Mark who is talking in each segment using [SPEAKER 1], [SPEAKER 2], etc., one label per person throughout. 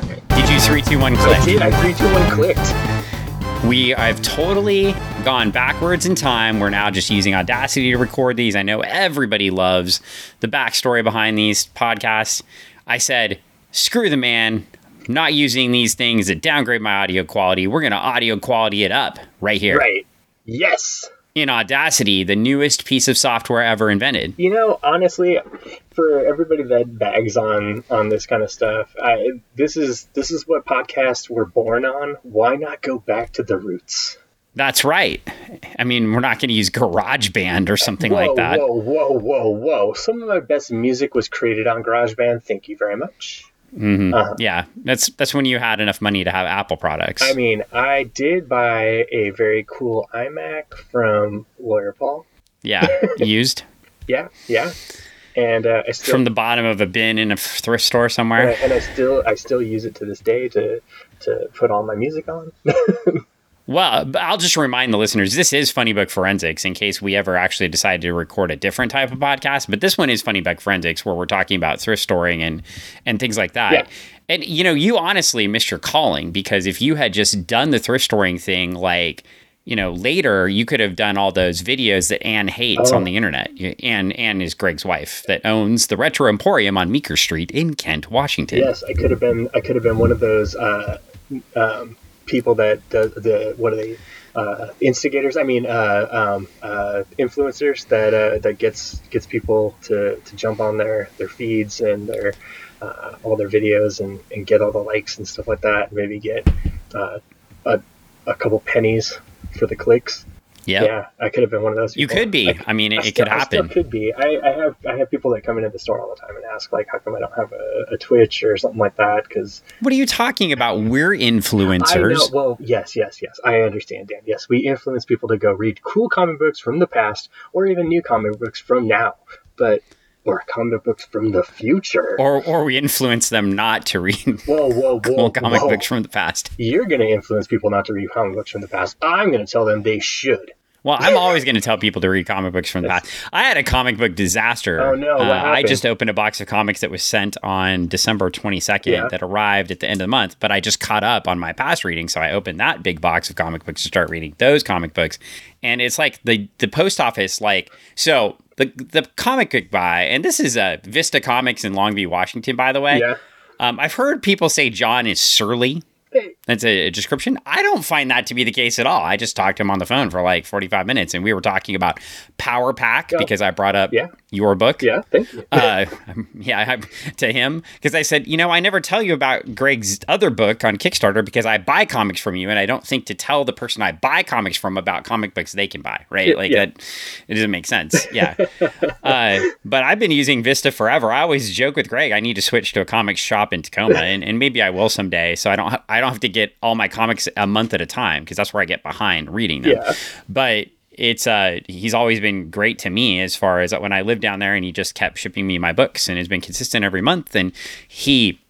[SPEAKER 1] Did you three, two, one,
[SPEAKER 2] I
[SPEAKER 1] click?
[SPEAKER 2] did. I three, two, one clicked.
[SPEAKER 1] We I've totally gone backwards in time. We're now just using Audacity to record these. I know everybody loves the backstory behind these podcasts. I said, screw the man. I'm not using these things that downgrade my audio quality. We're gonna audio quality it up right here
[SPEAKER 2] Right. Yes.
[SPEAKER 1] In Audacity, the newest piece of software ever invented.
[SPEAKER 2] You know, honestly, for everybody that bags on on this kind of stuff, I, this is this is what podcasts were born on. Why not go back to the roots?
[SPEAKER 1] That's right. I mean, we're not going to use GarageBand or something
[SPEAKER 2] whoa,
[SPEAKER 1] like that.
[SPEAKER 2] Whoa, whoa, whoa, whoa! Some of my best music was created on GarageBand. Thank you very much.
[SPEAKER 1] Mhm.
[SPEAKER 2] Uh-huh.
[SPEAKER 1] Yeah, that's that's when you had enough money to have Apple products.
[SPEAKER 2] I mean, I did buy a very cool iMac from Lawyer Paul.
[SPEAKER 1] yeah, used
[SPEAKER 2] Yeah, yeah, and uh, I still
[SPEAKER 1] from the bottom of a bin in a thrift store
[SPEAKER 2] and I,
[SPEAKER 1] somewhere.
[SPEAKER 2] and I still I still use it to this day to to put all my music on.
[SPEAKER 1] Well, I'll just remind the listeners this is Funny Book Forensics in case we ever actually decide to record a different type of podcast. But this one is Funny Book Forensics where we're talking about thrift storing and and things like that.
[SPEAKER 2] Yeah.
[SPEAKER 1] And you know, you honestly missed your calling because if you had just done the thrift storing thing like you know, later you could have done all those videos that Anne hates
[SPEAKER 2] Oh.
[SPEAKER 1] on the internet. Anne Anne is Greg's wife that owns the Retro Emporium on Meeker Street in Kent, Washington.
[SPEAKER 2] yes, I could have been I could have been one of those uh, um, people that does the what are they uh, instigators? I mean, uh, um, uh, influencers that uh, that gets gets people to, to jump on their their feeds and their uh, all their videos and, and get all the likes and stuff like that. Maybe get uh, a a couple pennies for the clicks.
[SPEAKER 1] Yep.
[SPEAKER 2] Yeah, I could have been one of those.
[SPEAKER 1] You
[SPEAKER 2] people.
[SPEAKER 1] could be.
[SPEAKER 2] I,
[SPEAKER 1] I mean, it,
[SPEAKER 2] I
[SPEAKER 1] it could happen.
[SPEAKER 2] could be. I, I have I have people that come into the store all the time and ask like, how come I don't have a, a Twitch or something like that? Because
[SPEAKER 1] What are you talking about? We're
[SPEAKER 2] I
[SPEAKER 1] influencers.
[SPEAKER 2] Well, yes, yes, yes. I understand, Dan. Yes, we influence people to go read cool comic books from the past, or even new comic books from now, but or comic books from the future.
[SPEAKER 1] or or we influence them not to read
[SPEAKER 2] whoa, whoa, whoa!
[SPEAKER 1] comic
[SPEAKER 2] whoa.
[SPEAKER 1] books from the past.
[SPEAKER 2] You're going to influence people not to read comic books from the past. I'm going to tell them they should.
[SPEAKER 1] Well, I'm always going to tell people to read comic books from the past. I had a comic book disaster.
[SPEAKER 2] Oh, no, what
[SPEAKER 1] Uh, I just opened a box of comics that was sent on December 22nd
[SPEAKER 2] Yeah.
[SPEAKER 1] that arrived at the end of the month, but I just caught up on my past reading, so I opened that big box of comic books to start reading those comic books. And it's like the the post office like so the the comic book buy, and this is uh, Vista Comics in Longview, Washington, by the way.
[SPEAKER 2] Yeah.
[SPEAKER 1] Um, I've heard people say John is surly. That's a, a description. I don't find that to be the case at all. I just talked to him on the phone for like 45 minutes and we were talking about Power Pack
[SPEAKER 2] Yeah.
[SPEAKER 1] because I brought up
[SPEAKER 2] Yeah.
[SPEAKER 1] Your book.
[SPEAKER 2] Yeah. Thank you.
[SPEAKER 1] Uh, yeah, I, to him because I said, you know, I never tell you about Greg's other book on Kickstarter because I buy comics from you, and I don't think to tell the person I buy comics from about comic books they can buy, right? Like
[SPEAKER 2] yeah.
[SPEAKER 1] that, it doesn't make sense. Yeah, uh, but I've been using Vista forever. I always joke with Greg, I need to switch to a comics shop in Tacoma, and, and maybe I will someday, so I don't ha- I don't have to get all my comics a month at a time because that's where I get behind reading them.
[SPEAKER 2] Yeah.
[SPEAKER 1] But it's uh he's always been great to me as far as when I lived down there and he just kept shipping me my books and has been consistent every month and he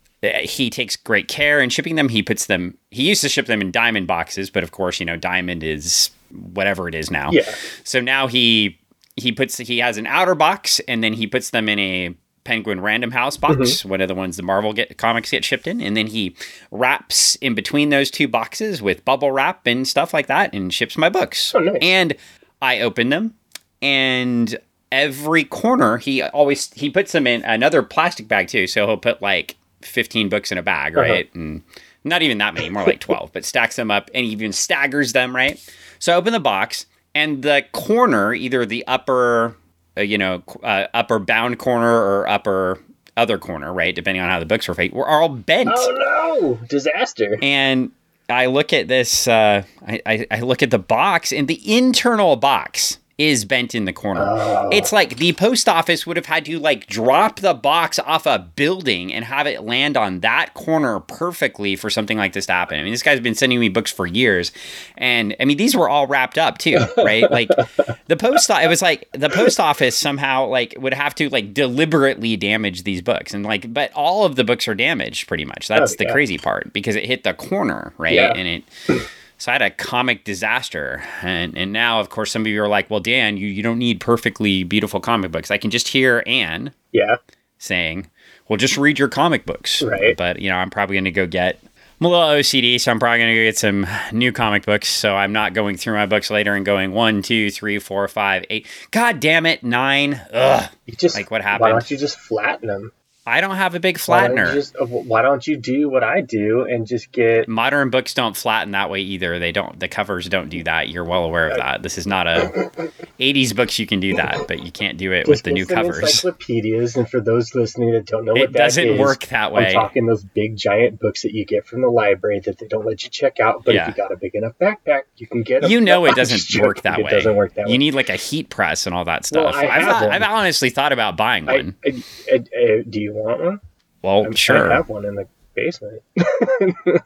[SPEAKER 1] he takes great care in shipping them. He puts them he used to ship them in diamond boxes, but of course, you know, diamond is whatever it is now.
[SPEAKER 2] Yeah.
[SPEAKER 1] So now he he puts he has an outer box and then he puts them in a Penguin Random House box,
[SPEAKER 2] Mm-hmm.
[SPEAKER 1] one of the ones the Marvel get comics get shipped in, and then he wraps in between those two boxes with bubble wrap and stuff like that, and ships my books.
[SPEAKER 2] Oh, nice.
[SPEAKER 1] And I open them, and every corner he always he puts them in another plastic bag too. So he'll put like fifteen books in a bag,
[SPEAKER 2] Uh-huh.
[SPEAKER 1] right? And not even that many, more like twelve, but stacks them up and even staggers them, right? So I open the box, and the corner, either the upper, uh, you know, uh, upper bound corner or upper other corner, right, depending on how the books were fake, were all bent.
[SPEAKER 2] Oh no! Disaster.
[SPEAKER 1] And I look at this, uh, I, I, I look at the box, and the internal box is bent in the corner.
[SPEAKER 2] Oh.
[SPEAKER 1] It's like the post office would have had to like drop the box off a building and have it land on that corner perfectly for something like this to happen. I mean, this guy's been sending me books for years, and I mean these were all wrapped up too, right? like the post, it was like the post office somehow like would have to like deliberately damage these books, and like, but all of the books are damaged pretty much. That's
[SPEAKER 2] Oh,
[SPEAKER 1] the
[SPEAKER 2] yeah.
[SPEAKER 1] crazy part because it hit the corner, right?
[SPEAKER 2] Yeah.
[SPEAKER 1] And it. So I had a comic disaster, and and now of course some of you are like, well, Dan, you you don't need perfectly beautiful comic books. I can just hear Anne
[SPEAKER 2] Yeah.
[SPEAKER 1] saying, well, just read your comic books.
[SPEAKER 2] Right.
[SPEAKER 1] But you know, I'm probably going to go get. I'm a little OCD, so I'm probably going to go get some new comic books. So I'm not going through my books later and going one, two, three, four, five, eight. God damn it, nine. Ugh.
[SPEAKER 2] You just
[SPEAKER 1] Like, what happened?
[SPEAKER 2] Why don't you just flatten them?
[SPEAKER 1] I don't have a big
[SPEAKER 2] Why don't,
[SPEAKER 1] flattener.
[SPEAKER 2] just, uh, why don't you do what I do and just get
[SPEAKER 1] Modern books don't flatten that way either. They don't. The covers don't do that. You're well aware of that. This is not a 80s books. You can do that, but you can't do it with the new covers.
[SPEAKER 2] encyclopedias? And for those listening that don't know what
[SPEAKER 1] It
[SPEAKER 2] that
[SPEAKER 1] doesn't
[SPEAKER 2] is,
[SPEAKER 1] work that way.
[SPEAKER 2] I'm talking those big giant books that you get from the library that they don't let you check out. But
[SPEAKER 1] Yeah.
[SPEAKER 2] if you got a big enough backpack, you can get.
[SPEAKER 1] You know it doesn't work that way.
[SPEAKER 2] it doesn't work that
[SPEAKER 1] You
[SPEAKER 2] way.
[SPEAKER 1] need like a heat press and all that
[SPEAKER 2] Well,
[SPEAKER 1] stuff.
[SPEAKER 2] I
[SPEAKER 1] I've,
[SPEAKER 2] have.
[SPEAKER 1] I've honestly thought about buying
[SPEAKER 2] I,
[SPEAKER 1] one.
[SPEAKER 2] I, I, I- do you want one?
[SPEAKER 1] well,
[SPEAKER 2] I'm
[SPEAKER 1] sure.
[SPEAKER 2] I have one in the basement.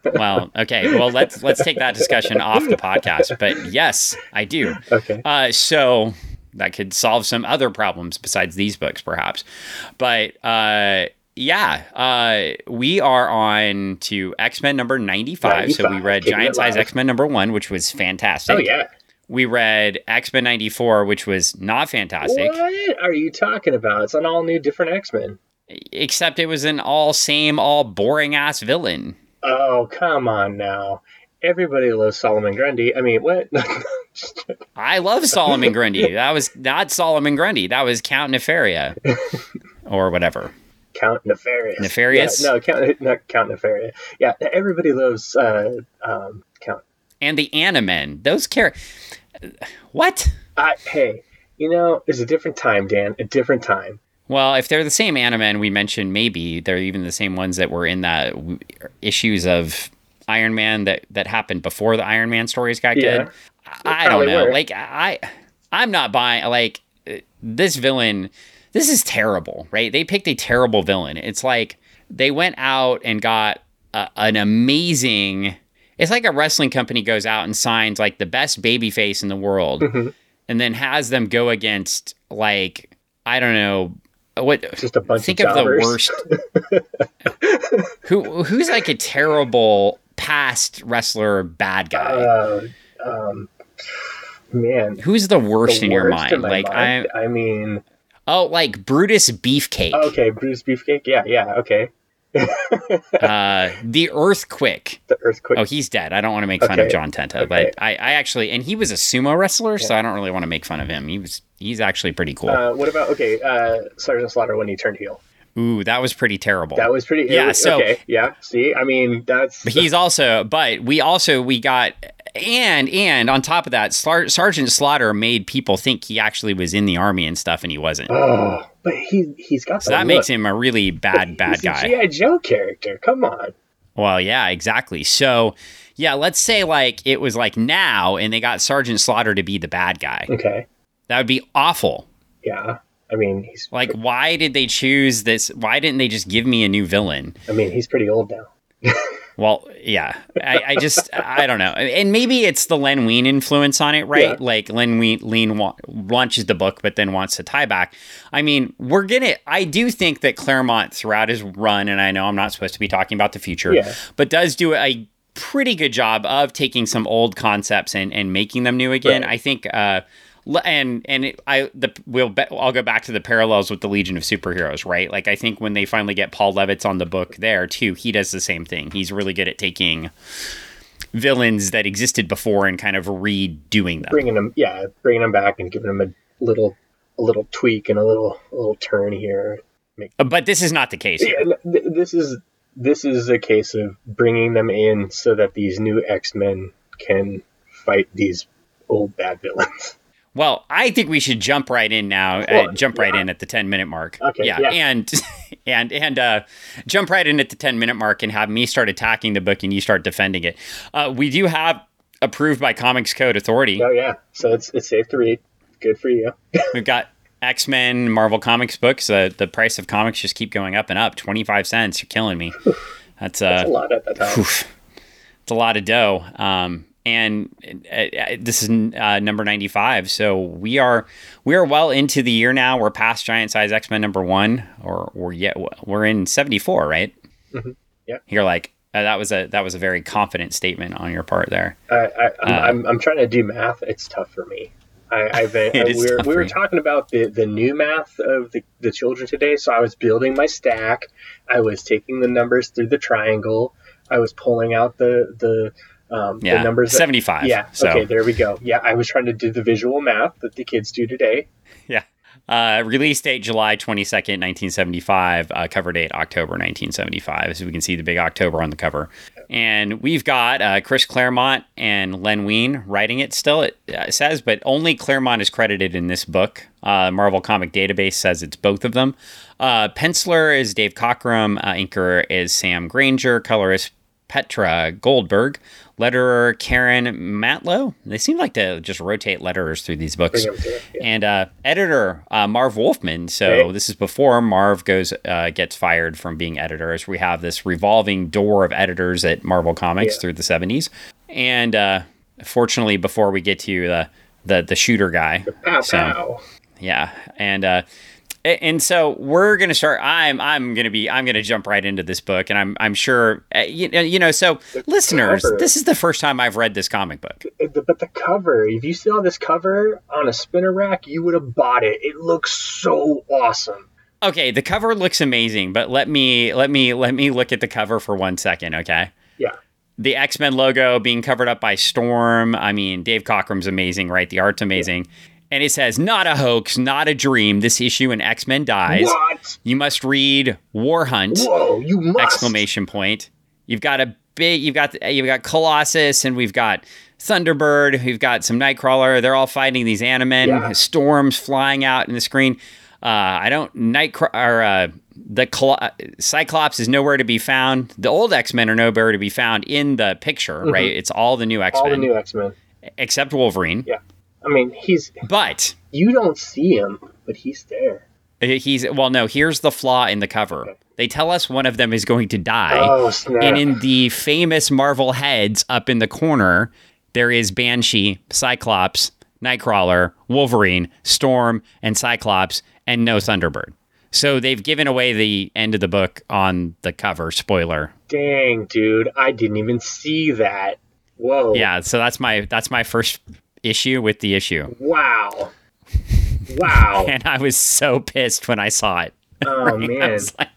[SPEAKER 1] well, okay. Well, let's let's take that discussion off the podcast. But yes, I do.
[SPEAKER 2] Okay.
[SPEAKER 1] Uh, so that could solve some other problems besides these books, perhaps. But uh, yeah, uh, we are on to X Men number 95. So we read Giant Size. X Men number one, which was fantastic.
[SPEAKER 2] Oh yeah.
[SPEAKER 1] We read X Men 94, which was not fantastic,
[SPEAKER 2] What are you talking about? It's an all new, different X Men.
[SPEAKER 1] Except it was an all same, all boring ass villain.
[SPEAKER 2] Oh come on now. Everybody loves Solomon Grundy. I mean, what?
[SPEAKER 1] I love Solomon Grundy. That was not Solomon Grundy. That was Count Nefaria. or whatever.
[SPEAKER 2] Count Nefarious.
[SPEAKER 1] Nefarious?
[SPEAKER 2] Yeah, no, Count, not Count Nefarious. Yeah, everybody loves uh, um, Count.
[SPEAKER 1] And the Animen. Those char What?
[SPEAKER 2] I, hey, you know, it's a different time, Dan. A different time.
[SPEAKER 1] Well, if they're the same Animen we mentioned, maybe they're even the same ones that were in that w- issues of Iron Man that that happened before the Iron Man stories got
[SPEAKER 2] Yeah.
[SPEAKER 1] good. I, I don't know.
[SPEAKER 2] were.
[SPEAKER 1] Like I, I'm not buying. Like this villain. This is terrible, right? They picked a terrible villain. It's like they went out and got a, an amazing. It's like a wrestling company goes out and signs like the best baby face in the world,
[SPEAKER 2] Mhm.
[SPEAKER 1] and then has them go against like I don't know what
[SPEAKER 2] Just a bunch
[SPEAKER 1] think
[SPEAKER 2] of
[SPEAKER 1] of the worst who who's like a terrible past wrestler bad guy
[SPEAKER 2] Uh, um, man.
[SPEAKER 1] who's the worst
[SPEAKER 2] the
[SPEAKER 1] in your
[SPEAKER 2] worst
[SPEAKER 1] mind
[SPEAKER 2] in
[SPEAKER 1] like
[SPEAKER 2] mind? I mean,
[SPEAKER 1] oh like brutus beefcake
[SPEAKER 2] okay, brutus Beefcake. Yeah, yeah, okay.
[SPEAKER 1] Uh the earthquake
[SPEAKER 2] The earthquake.
[SPEAKER 1] oh he's dead i don't want to make fun of john tenta
[SPEAKER 2] Okay.
[SPEAKER 1] but I, I actually and he was a sumo wrestler so i don't really want to make fun of him he was he's actually pretty cool
[SPEAKER 2] Uh, what about okay, uh, Sergeant Slaughter when he turned heel?
[SPEAKER 1] ooh that was pretty terrible
[SPEAKER 2] That was pretty.
[SPEAKER 1] Yeah, so-
[SPEAKER 2] okay, yeah. See, I mean, that's
[SPEAKER 1] But he's also, but we also we got and and on top of that, Slar- Sergeant Slaughter made people think he actually was in the army and stuff, and he wasn't.
[SPEAKER 2] oh, but he he's got
[SPEAKER 1] So that
[SPEAKER 2] look.
[SPEAKER 1] makes him a really bad bad guy.
[SPEAKER 2] A GI Joe character. Come on.
[SPEAKER 1] Well, yeah, exactly. So yeah, let's say like it was like now, and they got Sergeant Slaughter to be the bad guy.
[SPEAKER 2] Okay.
[SPEAKER 1] That would be awful.
[SPEAKER 2] Yeah. I mean, he's
[SPEAKER 1] Like, why did they choose this? Why didn't they just give me a new villain?
[SPEAKER 2] I mean, he's pretty old now.
[SPEAKER 1] Well, yeah, I, I just I don't know, and maybe it's the Len Wein influence on it, right?
[SPEAKER 2] Yeah.
[SPEAKER 1] Like Len Wein, Lean wa- launches the book, but then wants to tie back. I mean, we're gonna. I do think that Claremont throughout his run, and I know I'm not supposed to be talking about the future,
[SPEAKER 2] Yeah.
[SPEAKER 1] but does do a pretty good job of taking some old concepts and and making them new again.
[SPEAKER 2] Right.
[SPEAKER 1] I think. uh and and it, I the we'll be, I'll go back to the parallels with the Legion of Superheroes, right? Like I think when they finally get Paul Levitz on the book there too, he does the same thing. He's really good at taking villains that existed before and kind of redoing them.
[SPEAKER 2] Bringing him, yeah, bringing them back and giving them a little, a little tweak and a little, a little turn here.
[SPEAKER 1] Uh, But this is not the case.
[SPEAKER 2] Yeah, th- this is this is a case of bringing them in so that these new X Men can fight these old bad villains.
[SPEAKER 1] Well, I think we should jump right in now. Uh,
[SPEAKER 2] Well,
[SPEAKER 1] jump right
[SPEAKER 2] yeah.
[SPEAKER 1] in at the ten minute mark.
[SPEAKER 2] Okay,
[SPEAKER 1] Yeah,
[SPEAKER 2] yeah.
[SPEAKER 1] and and and uh, jump right in at the ten minute mark and have me start attacking the book and you start defending it. Uh, we do have approved by Comics Code Authority.
[SPEAKER 2] Oh yeah, so it's it's safe to read. Good for you.
[SPEAKER 1] We've got X Men, Marvel Comics books. Uh, the price of comics just keep going up and up. Twenty five cents. You're killing me. That's uh,
[SPEAKER 2] That's a lot at that time.
[SPEAKER 1] it's a lot of dough. Um, and uh, uh, this is uh, number 95 so we are we are well into the year now we're past giant size x-men number one or we're yet we're in 74 right
[SPEAKER 2] Mhm. Yep.
[SPEAKER 1] you're like uh, that was a that was a very confident statement on your part there
[SPEAKER 2] I, I, I'm,
[SPEAKER 1] Uh,
[SPEAKER 2] I'm trying to do math. It's tough for me. I, I've been,
[SPEAKER 1] It
[SPEAKER 2] uh, we, were, we were talking about the, the new math of the, the children today. So I was building my stack. I was taking the numbers through the triangle. I was pulling out the the, um,
[SPEAKER 1] Yeah,
[SPEAKER 2] the numbers. that-
[SPEAKER 1] 75.
[SPEAKER 2] yeah.
[SPEAKER 1] So,
[SPEAKER 2] Okay. There we go. Yeah. I was trying to do the visual math that the kids do today.
[SPEAKER 1] yeah. Uh, release date July 22nd, 1975. Uh, cover date October 1975. So we can see the big October on the cover. And we've got uh, Chris Claremont and Len Wein writing it still, it uh, says, but only Claremont is credited in this book. Uh, Marvel Comic Database says it's both of them. Uh, penciler is Dave Cockrum. Uh, inker is Sam Grainger. Colorist Petra Goldberg. Letterer Karen Mantlo. They seem like to just rotate letterers through these books.
[SPEAKER 2] Bring 'em to it, yeah.
[SPEAKER 1] And uh, editor uh, Marv Wolfman. So this is before Marv goes uh, gets fired from being editor. As we have this revolving door of editors at Marvel Comics
[SPEAKER 2] Yeah.
[SPEAKER 1] through the seventies. And uh, fortunately, before we get to the the, the shooter guy,
[SPEAKER 2] Pow
[SPEAKER 1] so-
[SPEAKER 2] pow.
[SPEAKER 1] yeah, and uh, and so we're gonna start. I'm I'm gonna be I'm gonna jump right into this book, and I'm I'm sure uh, you, know- you know. So listeners,
[SPEAKER 2] cover.
[SPEAKER 1] this is the first time I've read this comic book.
[SPEAKER 2] But the cover, if you saw this cover on a spinner rack, you would have bought it. It looks so awesome.
[SPEAKER 1] Okay, the cover looks amazing, but let me let me let me look at the cover for one second, okay?
[SPEAKER 2] Yeah.
[SPEAKER 1] The X Men logo being covered up by Storm. I mean, Dave Cockrum's amazing, right? The art's amazing. And it says, not a hoax, not a dream. This issue in X Men dies.
[SPEAKER 2] What?
[SPEAKER 1] You must read War Hunt!
[SPEAKER 2] Whoa, you must.
[SPEAKER 1] exclamation point. You've got a big, you've got you've got Colossus, and we've got Thunderbird. We've got some Nightcrawler. They're all fighting these Animen.
[SPEAKER 2] Yeah.
[SPEAKER 1] Storms flying out in the screen. Uh, I don't Night or uh, the Col- Cyclops is nowhere to be found. The old X Men are nowhere to be found in the picture. Right? It's all the new X
[SPEAKER 2] Mm-hmm. All the
[SPEAKER 1] Men
[SPEAKER 2] new X Men.
[SPEAKER 1] except Wolverine.
[SPEAKER 2] Yeah. I mean, he's.
[SPEAKER 1] But
[SPEAKER 2] You don't see him, but he's there.
[SPEAKER 1] he's well. No, here's the flaw in the cover. They tell us one of them is going to die.
[SPEAKER 2] Oh, snap.
[SPEAKER 1] And in the famous Marvel heads up in the corner, there is Banshee, Cyclops, Nightcrawler, Wolverine, Storm, and Cyclops, and no Thunderbird. So they've given away the end of the book on the cover. Spoiler.
[SPEAKER 2] Dang, dude. I didn't even see that. Whoa.
[SPEAKER 1] Yeah, so that's my that's my first issue with the issue.
[SPEAKER 2] Wow. Wow.
[SPEAKER 1] And I was so pissed when I saw it.
[SPEAKER 2] Oh,
[SPEAKER 1] I
[SPEAKER 2] man.
[SPEAKER 1] was like,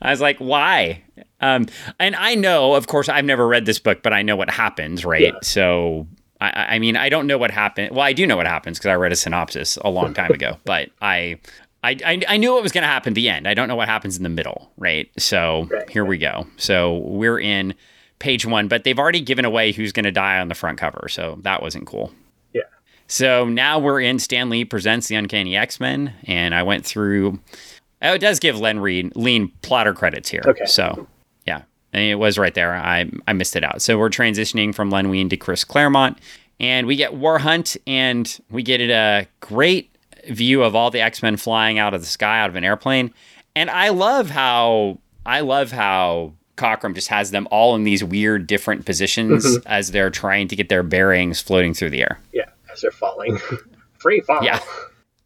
[SPEAKER 1] I was like, why? Um, and I know, of course, I've never read this book, but I know what happens, right?
[SPEAKER 2] Yeah.
[SPEAKER 1] So, I- I, I mean, I don't know what happened. Well, I do know what happens because I read a synopsis a long time ago, but I, I, I, I knew what was going to happen at the end. I don't know what happens in the middle, right? So
[SPEAKER 2] Right.
[SPEAKER 1] here we go. So we're in page one, but they've already given away who's going to die on the front cover, so that wasn't cool. So now we're in Stan Lee presents the Uncanny X Men, and I went through. Oh, it does give Len Reed lean plotter credits here.
[SPEAKER 2] Okay.
[SPEAKER 1] So yeah, and it was right there. I I missed it out. So we're transitioning from Len Wein to Chris Claremont, and we get War Hunt, and we get a great view of all the X Men flying out of the sky out of an airplane, and I love how I love how. Cockrum just has them all in these weird different positions mm-hmm. as they're trying to get their bearings floating through the air.
[SPEAKER 2] Yeah, as they're falling. Free fall.
[SPEAKER 1] Yeah.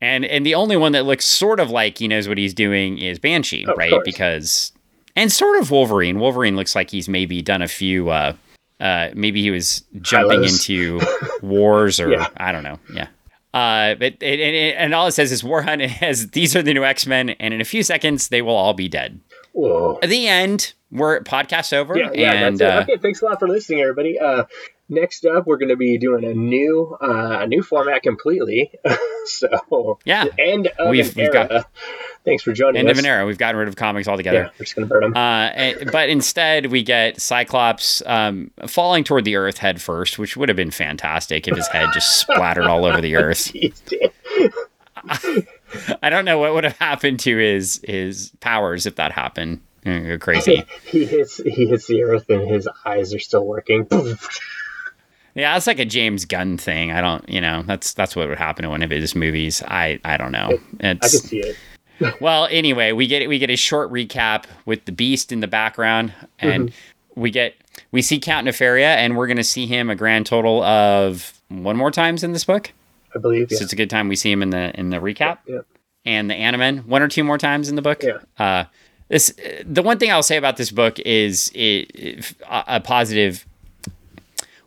[SPEAKER 1] And and the only one that looks sort of like he knows what he's doing is Banshee,
[SPEAKER 2] Of
[SPEAKER 1] right? Because and sort of Wolverine. Wolverine looks like he's maybe done a few uh uh maybe he was jumping into wars or
[SPEAKER 2] Yeah.
[SPEAKER 1] I don't know. Yeah. Uh, but it, it, it- and all it says is War Hunt has these are the new X Men, and in a few seconds they will all be dead.
[SPEAKER 2] Whoa.
[SPEAKER 1] At the end, we're podcast over,
[SPEAKER 2] Yeah, yeah,
[SPEAKER 1] and
[SPEAKER 2] that's it.
[SPEAKER 1] uh,
[SPEAKER 2] okay, thanks a lot for listening, everybody. Uh, next up, we're going to be doing a new, uh, a new format completely. so,
[SPEAKER 1] yeah,
[SPEAKER 2] end of
[SPEAKER 1] We've-
[SPEAKER 2] an
[SPEAKER 1] we've
[SPEAKER 2] era.
[SPEAKER 1] got-
[SPEAKER 2] thanks for joining
[SPEAKER 1] end
[SPEAKER 2] us.
[SPEAKER 1] of an era. We've gotten rid of comics altogether.
[SPEAKER 2] Yeah, we're just going to burn them.
[SPEAKER 1] Uh, and- but instead, we get Cyclops um, falling toward the Earth head first, which would have been fantastic if his head just splattered all over the Earth.
[SPEAKER 2] Jeez,
[SPEAKER 1] I don't know what would have happened to his his powers if that happened. Go crazy.
[SPEAKER 2] he hits he hits the earth and his eyes are still working.
[SPEAKER 1] Yeah, that's like a James Gunn thing. I don't, you know, that's that's what would happen to one of his movies. I I don't know.
[SPEAKER 2] I can see it.
[SPEAKER 1] well, anyway, we get we get a short recap with the Beast in the background, and we get we see Count Nefaria, and we're gonna see him a grand total of one more times in this book.
[SPEAKER 2] I believe. Yeah.
[SPEAKER 1] So it's a good time we see him in the in the recap
[SPEAKER 2] yeah.
[SPEAKER 1] and the Animen one or two more times in the book.
[SPEAKER 2] Yeah.
[SPEAKER 1] Uh, this the one thing I'll say about this book is it, a positive.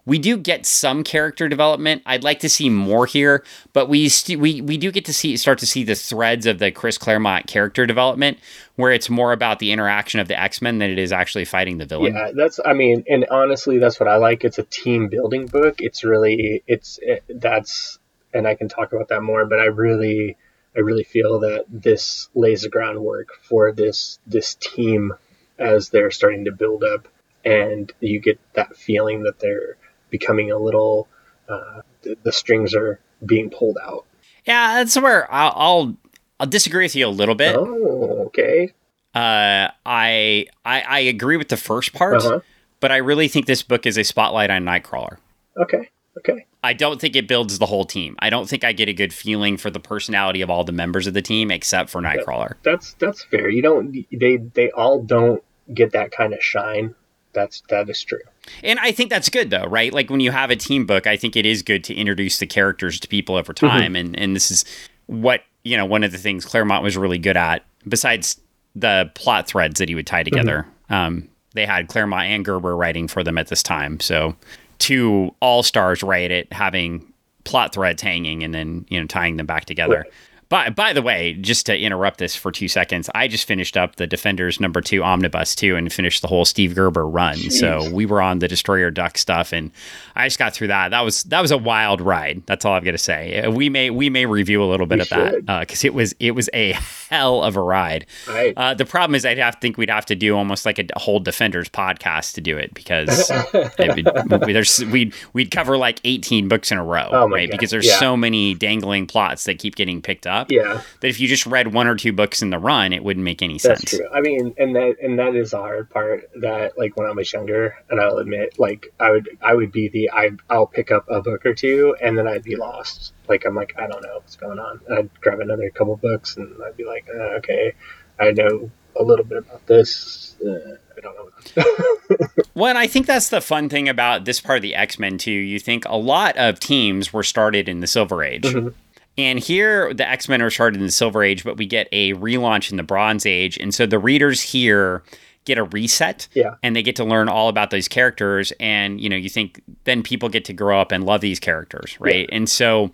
[SPEAKER 1] We do get some character development. I'd like to see more here, but we st- we we do get to see start to see the threads of the Chris Claremont character development, where it's more about the interaction of the X Men than it is actually fighting the villain.
[SPEAKER 2] Yeah, that's. I mean, and honestly, that's what I like. It's a team building book. It's really, it's it, that's, and I can talk about that more. But I really, I really feel that this lays the groundwork for this this team as they're starting to build up, and you get that feeling that they're becoming a little. Uh, the, the strings are being pulled out.
[SPEAKER 1] Yeah, that's where I'll, I'll I'll disagree with you a little bit.
[SPEAKER 2] Oh, okay.
[SPEAKER 1] Uh, I I I agree with the first part,
[SPEAKER 2] Uh-huh.
[SPEAKER 1] but I really think this book is a spotlight on Nightcrawler.
[SPEAKER 2] Okay. Okay.
[SPEAKER 1] I don't think it builds the whole team. I don't think I get a good feeling for the personality of all the members of the team except for Nightcrawler.
[SPEAKER 2] That's that's fair. You don't. They they all don't get that kind of shine. That's that is true.
[SPEAKER 1] And I think that's good though, right? Like when you have a team book, I think it is good to introduce the characters to people over time and and this is what, you know, one of the things Claremont was really good at besides the plot threads that he would tie together. Um they had Claremont and Gerber writing for them at this time. So two all-stars write it having plot threads hanging and then, you know, tying them back together.
[SPEAKER 2] Right.
[SPEAKER 1] By, by the way, just to interrupt this for two seconds, I just finished up the Defenders number two omnibus too and finished the whole Steve Gerber run. So we were on the Destroyer Duck stuff, and I just got through that. That was that was a wild ride. That's all I've got to say. Uh, We may we may review a little bit
[SPEAKER 2] We
[SPEAKER 1] of that
[SPEAKER 2] should.
[SPEAKER 1] because it was it was a hell of a ride.
[SPEAKER 2] Right.
[SPEAKER 1] Uh, the problem is, I'd have think we'd have to do almost like a whole Defenders podcast to do it because it would, there's we'd we'd cover like 18 books in a row,
[SPEAKER 2] Oh
[SPEAKER 1] right?
[SPEAKER 2] God,
[SPEAKER 1] Because there's
[SPEAKER 2] yeah.
[SPEAKER 1] so many dangling plots that keep getting picked up
[SPEAKER 2] yeah.
[SPEAKER 1] that if you just read one or two books in the run, it wouldn't make any
[SPEAKER 2] That's
[SPEAKER 1] sense.
[SPEAKER 2] true. I mean, and that and that is the hard part. That like when I was younger, and I'll admit, like I would I would be the I I'll pick up a book or two, and then I'd be lost. Like I'm like I don't know what's going on. And I'd grab another couple books, and I'd be like, uh, okay, I know a little bit about this. Uh, I don't know.
[SPEAKER 1] Well, and I think that's the fun thing about this part of the X Men too. You think a lot of teams were started in the Silver Age.
[SPEAKER 2] Mhm.
[SPEAKER 1] And here, the X Men are started in the Silver Age, but we get a relaunch in the Bronze Age. And so the readers here get a reset
[SPEAKER 2] Yeah.
[SPEAKER 1] and they get to learn all about those characters. And, you know, you think then people get to grow up and love these characters, right? And so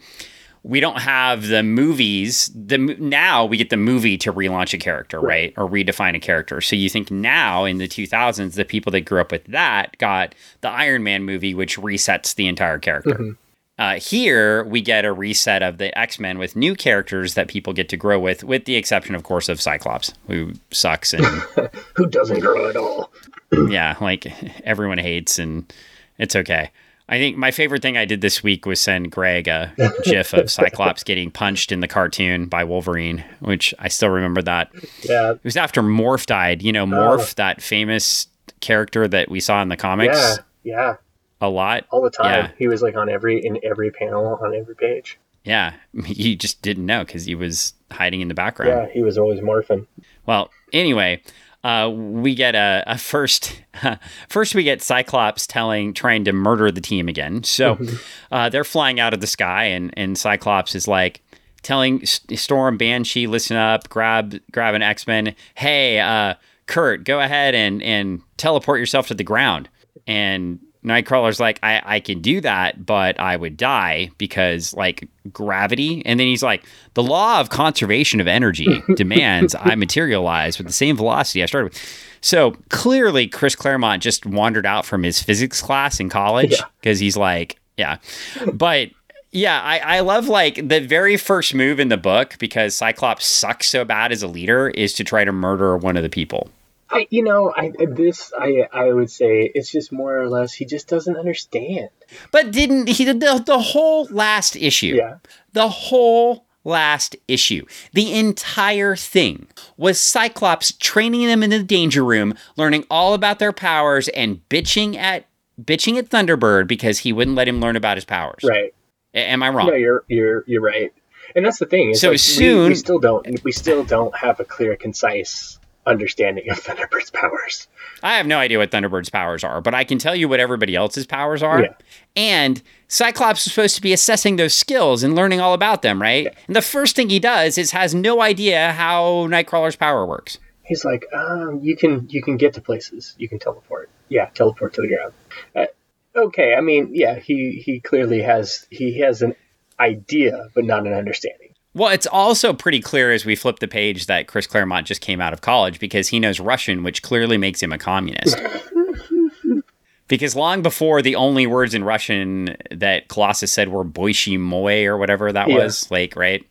[SPEAKER 1] we don't have the movies. The Now we get the movie to relaunch a character, right? Or redefine a character. So you think now in the 2000s, the people that grew up with that got the Iron Man movie, which resets the entire character.
[SPEAKER 2] Mhm.
[SPEAKER 1] Uh, here we get a reset of the X Men with new characters that people get to grow with, with the exception, of course, of Cyclops, who sucks and
[SPEAKER 2] Who doesn't grow at all?
[SPEAKER 1] yeah, like everyone hates, and it's okay. I think my favorite thing I did this week was send Greg a GIF of Cyclops getting punched in the cartoon by Wolverine, which I still remember that.
[SPEAKER 2] Yeah.
[SPEAKER 1] It was after Morph died. You know, Morph, that famous character that we saw in the comics
[SPEAKER 2] Yeah. Yeah.
[SPEAKER 1] A lot.
[SPEAKER 2] All the time.
[SPEAKER 1] Yeah.
[SPEAKER 2] He was like on every in every panel on every page.
[SPEAKER 1] Yeah, you just didn't know because he was hiding in the background.
[SPEAKER 2] Yeah. He was always morphing.
[SPEAKER 1] Well, anyway, uh, we get a, a first. first, we get Cyclops telling, trying to murder the team again. So uh, they're flying out of the sky, and and Cyclops is like telling Storm, Banshee, listen up, grab grab an X Men. Hey, uh, Kurt, go ahead and and teleport yourself to the ground. And Nightcrawler's like, I, I can do that, but I would die because like gravity. And then he's like, the law of conservation of energy demands I materialize with the same velocity I started with. So clearly, Chris Claremont just wandered out from his physics class in college
[SPEAKER 2] Yeah.
[SPEAKER 1] because he's like, yeah. But yeah, I, I love like the very first move in the book because Cyclops sucks so bad as a leader is to try to murder one of the people.
[SPEAKER 2] I, you know, I this I I would say it's just more or less he just doesn't understand.
[SPEAKER 1] But didn't he? The, the whole last issue,
[SPEAKER 2] Yeah.
[SPEAKER 1] the whole last issue, the entire thing was Cyclops training them in the danger room, learning all about their powers, and bitching at bitching at Thunderbird because he wouldn't let him learn about his powers.
[SPEAKER 2] Right.
[SPEAKER 1] A- Am I wrong?
[SPEAKER 2] No, you're you're you're right. And that's the thing.
[SPEAKER 1] So
[SPEAKER 2] like we-
[SPEAKER 1] soon-
[SPEAKER 2] we, still don't we still don't have a clear, concise understanding of Thunderbird's powers.
[SPEAKER 1] I have no idea what Thunderbird's powers are, but I can tell you what everybody else's powers are.
[SPEAKER 2] Yeah.
[SPEAKER 1] And Cyclops is supposed to be assessing those skills and learning all about them, right? And the first thing he does is has no idea how Nightcrawler's power works.
[SPEAKER 2] He's like, um, you can you can get to places. You can teleport. Yeah, teleport to the ground. Uh, okay. I mean, yeah, he he clearly has he has an idea, but not an understanding.
[SPEAKER 1] Well, it's also pretty clear as we flip the page that Chris Claremont just came out of college because he knows Russian, which clearly makes him a communist. because long before the only words in Russian that Colossus said were boishi moe or whatever that
[SPEAKER 2] Yeah.
[SPEAKER 1] was, like, right?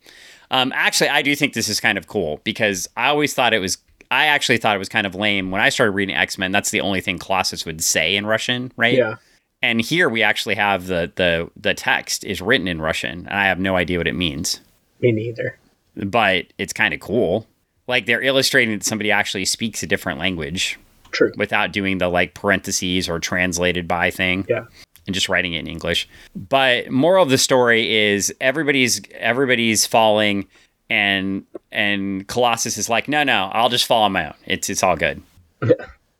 [SPEAKER 1] Um, actually, I do think this is kind of cool because I always thought it was. I actually thought it was kind of lame when I started reading X Men. That's the only thing Colossus would say in Russian, right?
[SPEAKER 2] Yeah,
[SPEAKER 1] And here we actually have the the the text is written in Russian, and I have no idea what it means
[SPEAKER 2] me neither.
[SPEAKER 1] but it's kind of cool. Like they're illustrating that somebody actually speaks a different language
[SPEAKER 2] True.
[SPEAKER 1] without doing the like parentheses or translated by thing
[SPEAKER 2] Yeah.
[SPEAKER 1] and just writing it in English. But moral of the story is everybody's everybody's falling and and Colossus is like, "No, no, I'll just fall on my own. It's it's all good."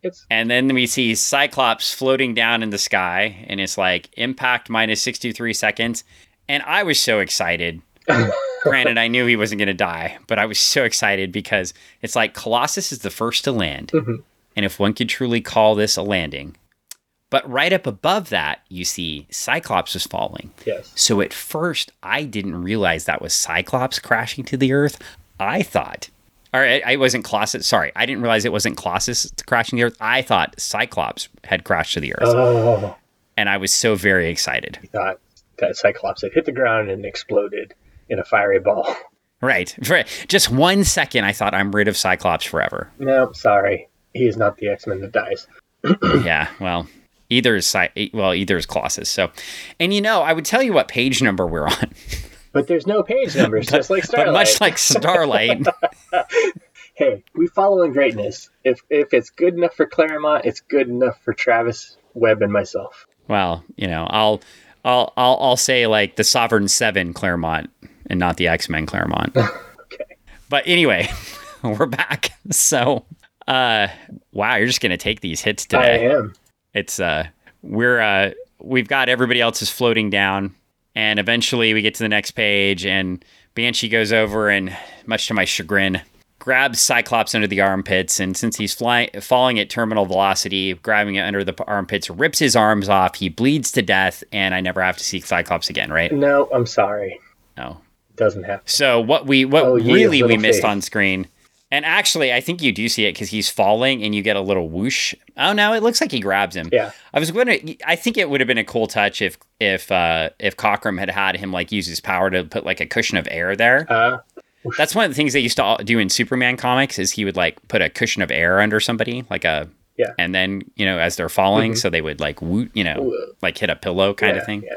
[SPEAKER 2] It's
[SPEAKER 1] And then we see Cyclops floating down in the sky and it's like impact minus 63 seconds. And I was so excited. Granted, I knew he wasn't going to die, but I was so excited because it's like Colossus is the first to land.
[SPEAKER 2] Mhm.
[SPEAKER 1] And if one could truly call this a landing. But right up above that, you see Cyclops is falling.
[SPEAKER 2] yes.
[SPEAKER 1] So at first, I didn't realize that was Cyclops crashing to the earth. I thought, or I, I wasn't Colossus. Sorry, I didn't realize it wasn't Colossus crashing to the earth. I thought Cyclops had crashed to the earth,
[SPEAKER 2] Oh,
[SPEAKER 1] and I was so very excited.
[SPEAKER 2] I thought that Cyclops had hit the ground and exploded in a fiery ball.
[SPEAKER 1] Right, for just one second, I thought I'm rid of Cyclops forever.
[SPEAKER 2] No, sorry, he is not the X Men that dies.
[SPEAKER 1] yeah, well, either is Cy- well, either is Colossus. So, and you know, I would tell you what page number we're on,
[SPEAKER 2] But there's no page numbers, just like Starlight.
[SPEAKER 1] but much like Starlight.
[SPEAKER 2] hey, we follow in greatness. If if it's good enough for Claremont, it's good enough for Travis Webb and myself.
[SPEAKER 1] Well, you know, I'll I'll I'll, I'll say like the Sovereign Seven Claremont and not the X Men Claremont.
[SPEAKER 2] Okay.
[SPEAKER 1] but anyway, we're back. So, uh, wow, you're just gonna take these hits today.
[SPEAKER 2] I am.
[SPEAKER 1] It's uh, we're uh, we've got everybody else is floating down, and eventually we get to the next page, and Banshee goes over and, much to my chagrin. Grabs Cyclops under the armpits, and since he's flying, falling at terminal velocity, grabbing it under the armpits, rips his arms off. He bleeds to death, and I never have to see Cyclops again, right?
[SPEAKER 2] No, I'm sorry.
[SPEAKER 1] No.
[SPEAKER 2] Doesn't happen.
[SPEAKER 1] So what we what
[SPEAKER 2] Oh,
[SPEAKER 1] really we missed
[SPEAKER 2] faith.
[SPEAKER 1] on screen, and actually I think you do see it because he's falling and you get a little whoosh. Oh no, it looks like he grabs him.
[SPEAKER 2] Yeah.
[SPEAKER 1] I was going to. I think it would have been a cool touch if if uh, if Cockrum had had him like use his power to put like a cushion of air there.
[SPEAKER 2] Uh,
[SPEAKER 1] That's one of the things they used to all do in Superman comics is he would like put a cushion of air under somebody like a
[SPEAKER 2] Yeah.
[SPEAKER 1] and then you know as they're falling,
[SPEAKER 2] Mhm.
[SPEAKER 1] so they would like woot, you know, like hit a pillow kind
[SPEAKER 2] yeah,
[SPEAKER 1] of thing.
[SPEAKER 2] Yeah.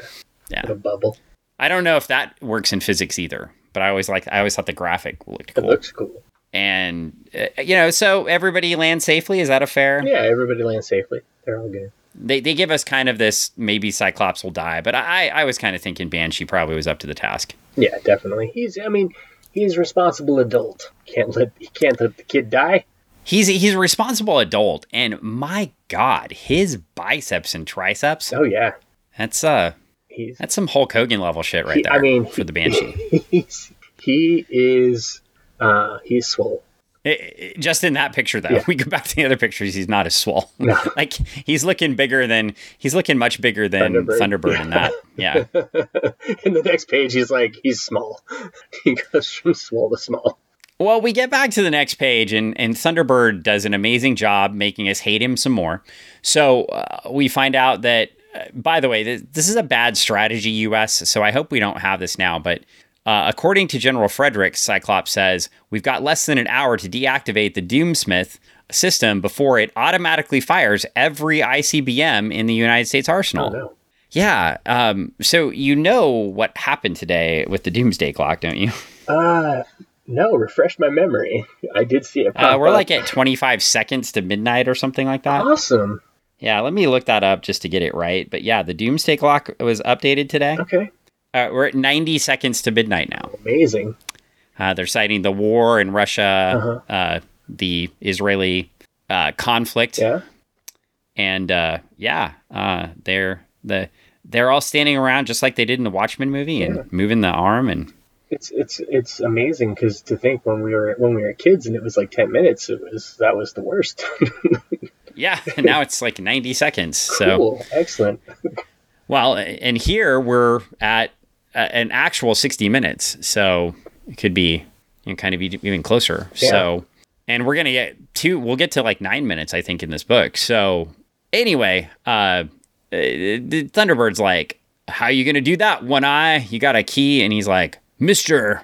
[SPEAKER 1] Yeah.
[SPEAKER 2] A bubble.
[SPEAKER 1] I don't know if that works in physics either, but I always like I always thought the graphic looked
[SPEAKER 2] It
[SPEAKER 1] cool.
[SPEAKER 2] looks cool.
[SPEAKER 1] and uh, you know, so everybody lands safely. Is that a fair?
[SPEAKER 2] Yeah, everybody lands safely. They're all good.
[SPEAKER 1] They they give us kind of this maybe Cyclops will die, but I I was kind of thinking Banshee probably was up to the task.
[SPEAKER 2] Yeah, definitely. He's. I mean, he's a responsible adult. Can't let. He can't let the kid die.
[SPEAKER 1] He's he's a responsible adult, and my God, his biceps and triceps.
[SPEAKER 2] Oh yeah.
[SPEAKER 1] That's uh
[SPEAKER 2] He's.
[SPEAKER 1] that's some Hulk Hogan level shit right
[SPEAKER 2] He-
[SPEAKER 1] there.
[SPEAKER 2] I mean,
[SPEAKER 1] for the Banshee.
[SPEAKER 2] He is. Uh, he's swole.
[SPEAKER 1] It- it- just in that picture though,
[SPEAKER 2] Yeah.
[SPEAKER 1] we go back to the other pictures. He's not as swole.
[SPEAKER 2] No.
[SPEAKER 1] like he's looking bigger than he's looking much bigger than
[SPEAKER 2] Thunderbird.
[SPEAKER 1] Thunderbird, in that. Yeah.
[SPEAKER 2] in the next page, he's like he's small. he goes from swole to small.
[SPEAKER 1] Well, we get back to the next page, and, and Thunderbird does an amazing job making us hate him some more. So uh, we find out that, by the way, this, this is a bad strategy, US. So I hope we don't have this now. But uh, according to General Frederick, Cyclops says we've got less than an hour to deactivate the Doomsmith system before it automatically fires every ICBM in the United States arsenal.
[SPEAKER 2] Oh no.
[SPEAKER 1] Yeah. Um, so you know what happened today with the Doomsday Clock, don't you?
[SPEAKER 2] Uh no. Refresh my memory. I did see it.
[SPEAKER 1] Uh, we're
[SPEAKER 2] up.
[SPEAKER 1] like at 25 seconds to midnight or something like that.
[SPEAKER 2] awesome.
[SPEAKER 1] Yeah, let me look that up just to get it right. But yeah, the Doomsday Clock was updated today.
[SPEAKER 2] Okay.
[SPEAKER 1] Uh, we're at 90 seconds to midnight now.
[SPEAKER 2] Amazing.
[SPEAKER 1] Uh, they're citing the war in Russia,
[SPEAKER 2] Uh-huh.
[SPEAKER 1] uh, the Israeli uh, conflict,
[SPEAKER 2] Yeah.
[SPEAKER 1] and uh, yeah, uh, they're the they're all standing around just like they did in the Watchmen movie and
[SPEAKER 2] Yeah.
[SPEAKER 1] moving the arm and
[SPEAKER 2] It's it's it's amazing because to think when we were when we were kids and it was like ten minutes, it was that was the worst.
[SPEAKER 1] Yeah, now it's like 90 seconds. So,
[SPEAKER 2] Cool. Excellent.
[SPEAKER 1] well, and here we're at an actual 60 minutes. So it could be you know, kind of even closer.
[SPEAKER 2] Yeah.
[SPEAKER 1] So, and we're going to get to, we'll get to like nine minutes, I think, in this book. So, anyway, uh, the Thunderbird's like, how are you going to do that? One eye, you got a key. And he's like, Mister,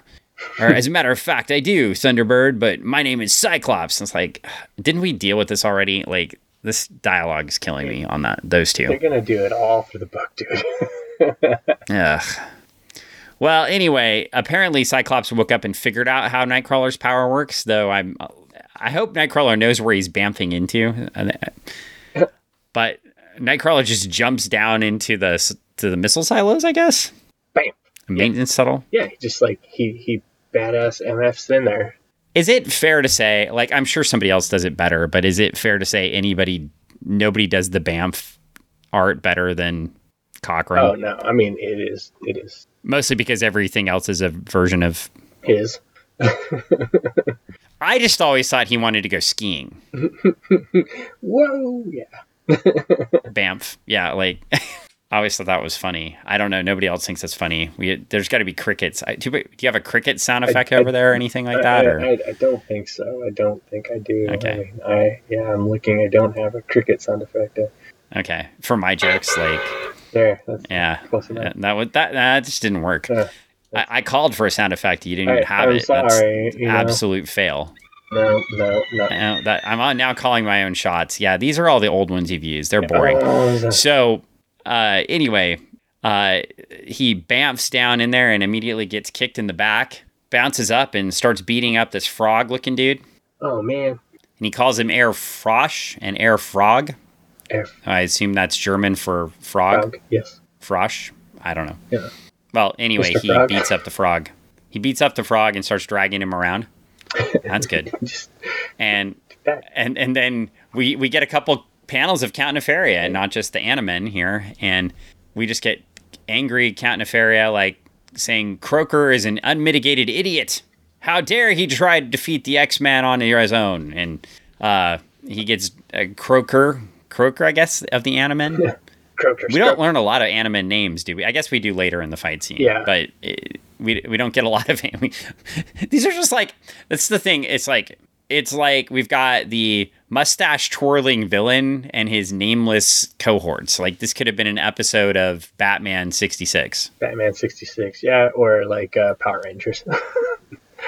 [SPEAKER 1] or as a matter of fact, I do, Thunderbird, but my name is Cyclops. And it's like, didn't we deal with this already? Like, this dialogue is killing me on that, those two.
[SPEAKER 2] They're gonna do it all for the book, dude.
[SPEAKER 1] Ugh. Well, anyway, apparently Cyclops woke up and figured out how Nightcrawler's power works. Though I'm, I hope Nightcrawler knows where he's bamfing into. But Nightcrawler just jumps down into the to the missile silos, I guess.
[SPEAKER 2] Bam.
[SPEAKER 1] Maintenance tunnel.
[SPEAKER 2] Yeah, just like he he badass MFs in there.
[SPEAKER 1] Is it fair to say, like, I'm sure somebody else does it better, but is it fair to say anybody, nobody does the Bamf art better than Cockrum?
[SPEAKER 2] Oh no, I mean it is it is
[SPEAKER 1] Mostly because everything else is a version of.
[SPEAKER 2] his.
[SPEAKER 1] I just always thought he wanted to go skiing.
[SPEAKER 2] Whoa, yeah.
[SPEAKER 1] Bamf. Yeah, like I always thought that was funny. I don't know. Nobody else thinks that's funny. We there's got to be crickets. I, do, do you have a cricket sound effect
[SPEAKER 2] I-
[SPEAKER 1] over there or anything like that?
[SPEAKER 2] I,
[SPEAKER 1] Or
[SPEAKER 2] I, I don't think so. I don't think I do.
[SPEAKER 1] Okay.
[SPEAKER 2] I, I yeah, I'm looking. I don't have a cricket sound effect. Uh,
[SPEAKER 1] okay, for my jokes, like
[SPEAKER 2] There, that's
[SPEAKER 1] yeah, that would that that just didn't work.
[SPEAKER 2] Uh,
[SPEAKER 1] I, I called for a sound effect. You didn't even have
[SPEAKER 2] I'm
[SPEAKER 1] it. That's
[SPEAKER 2] sorry. know.
[SPEAKER 1] absolute fail.
[SPEAKER 2] No, no, no.
[SPEAKER 1] I know that I'm on now calling my own shots. Yeah, these are all the old ones you've used. They're boring.
[SPEAKER 2] The-
[SPEAKER 1] So, uh, anyway, uh, he bamfs down in there and immediately gets kicked in the back, bounces up and starts beating up this frog looking dude.
[SPEAKER 2] oh man.
[SPEAKER 1] And he calls him Herr Frosch and Air Frog.
[SPEAKER 2] Air.
[SPEAKER 1] I assume that's German for frog.
[SPEAKER 2] frog. Yes.
[SPEAKER 1] Frosch. I don't know.
[SPEAKER 2] Yeah.
[SPEAKER 1] Well, anyway, he beats up the frog. He beats up the frog and starts dragging him around. That's good. And and and then we we get a couple panels of Count Nefaria and not just the Animen here, and we just get angry Count Nefaria like saying Croaker is an unmitigated idiot. How dare he try to defeat the X Man on his own? And uh, he gets uh, Croaker, Croaker, I guess, of the Animen.
[SPEAKER 2] Croaker.
[SPEAKER 1] We don't learn a lot of Animen names, do we? I guess we do later in the fight scene.
[SPEAKER 2] Yeah.
[SPEAKER 1] But it, we, we don't get a lot of we, These are just like, that's the thing. It's like, it's like we've got the mustache twirling villain and his nameless cohorts. Like, this could have been an episode of Batman 66.
[SPEAKER 2] Batman 66. Yeah, or like uh, Power Rangers.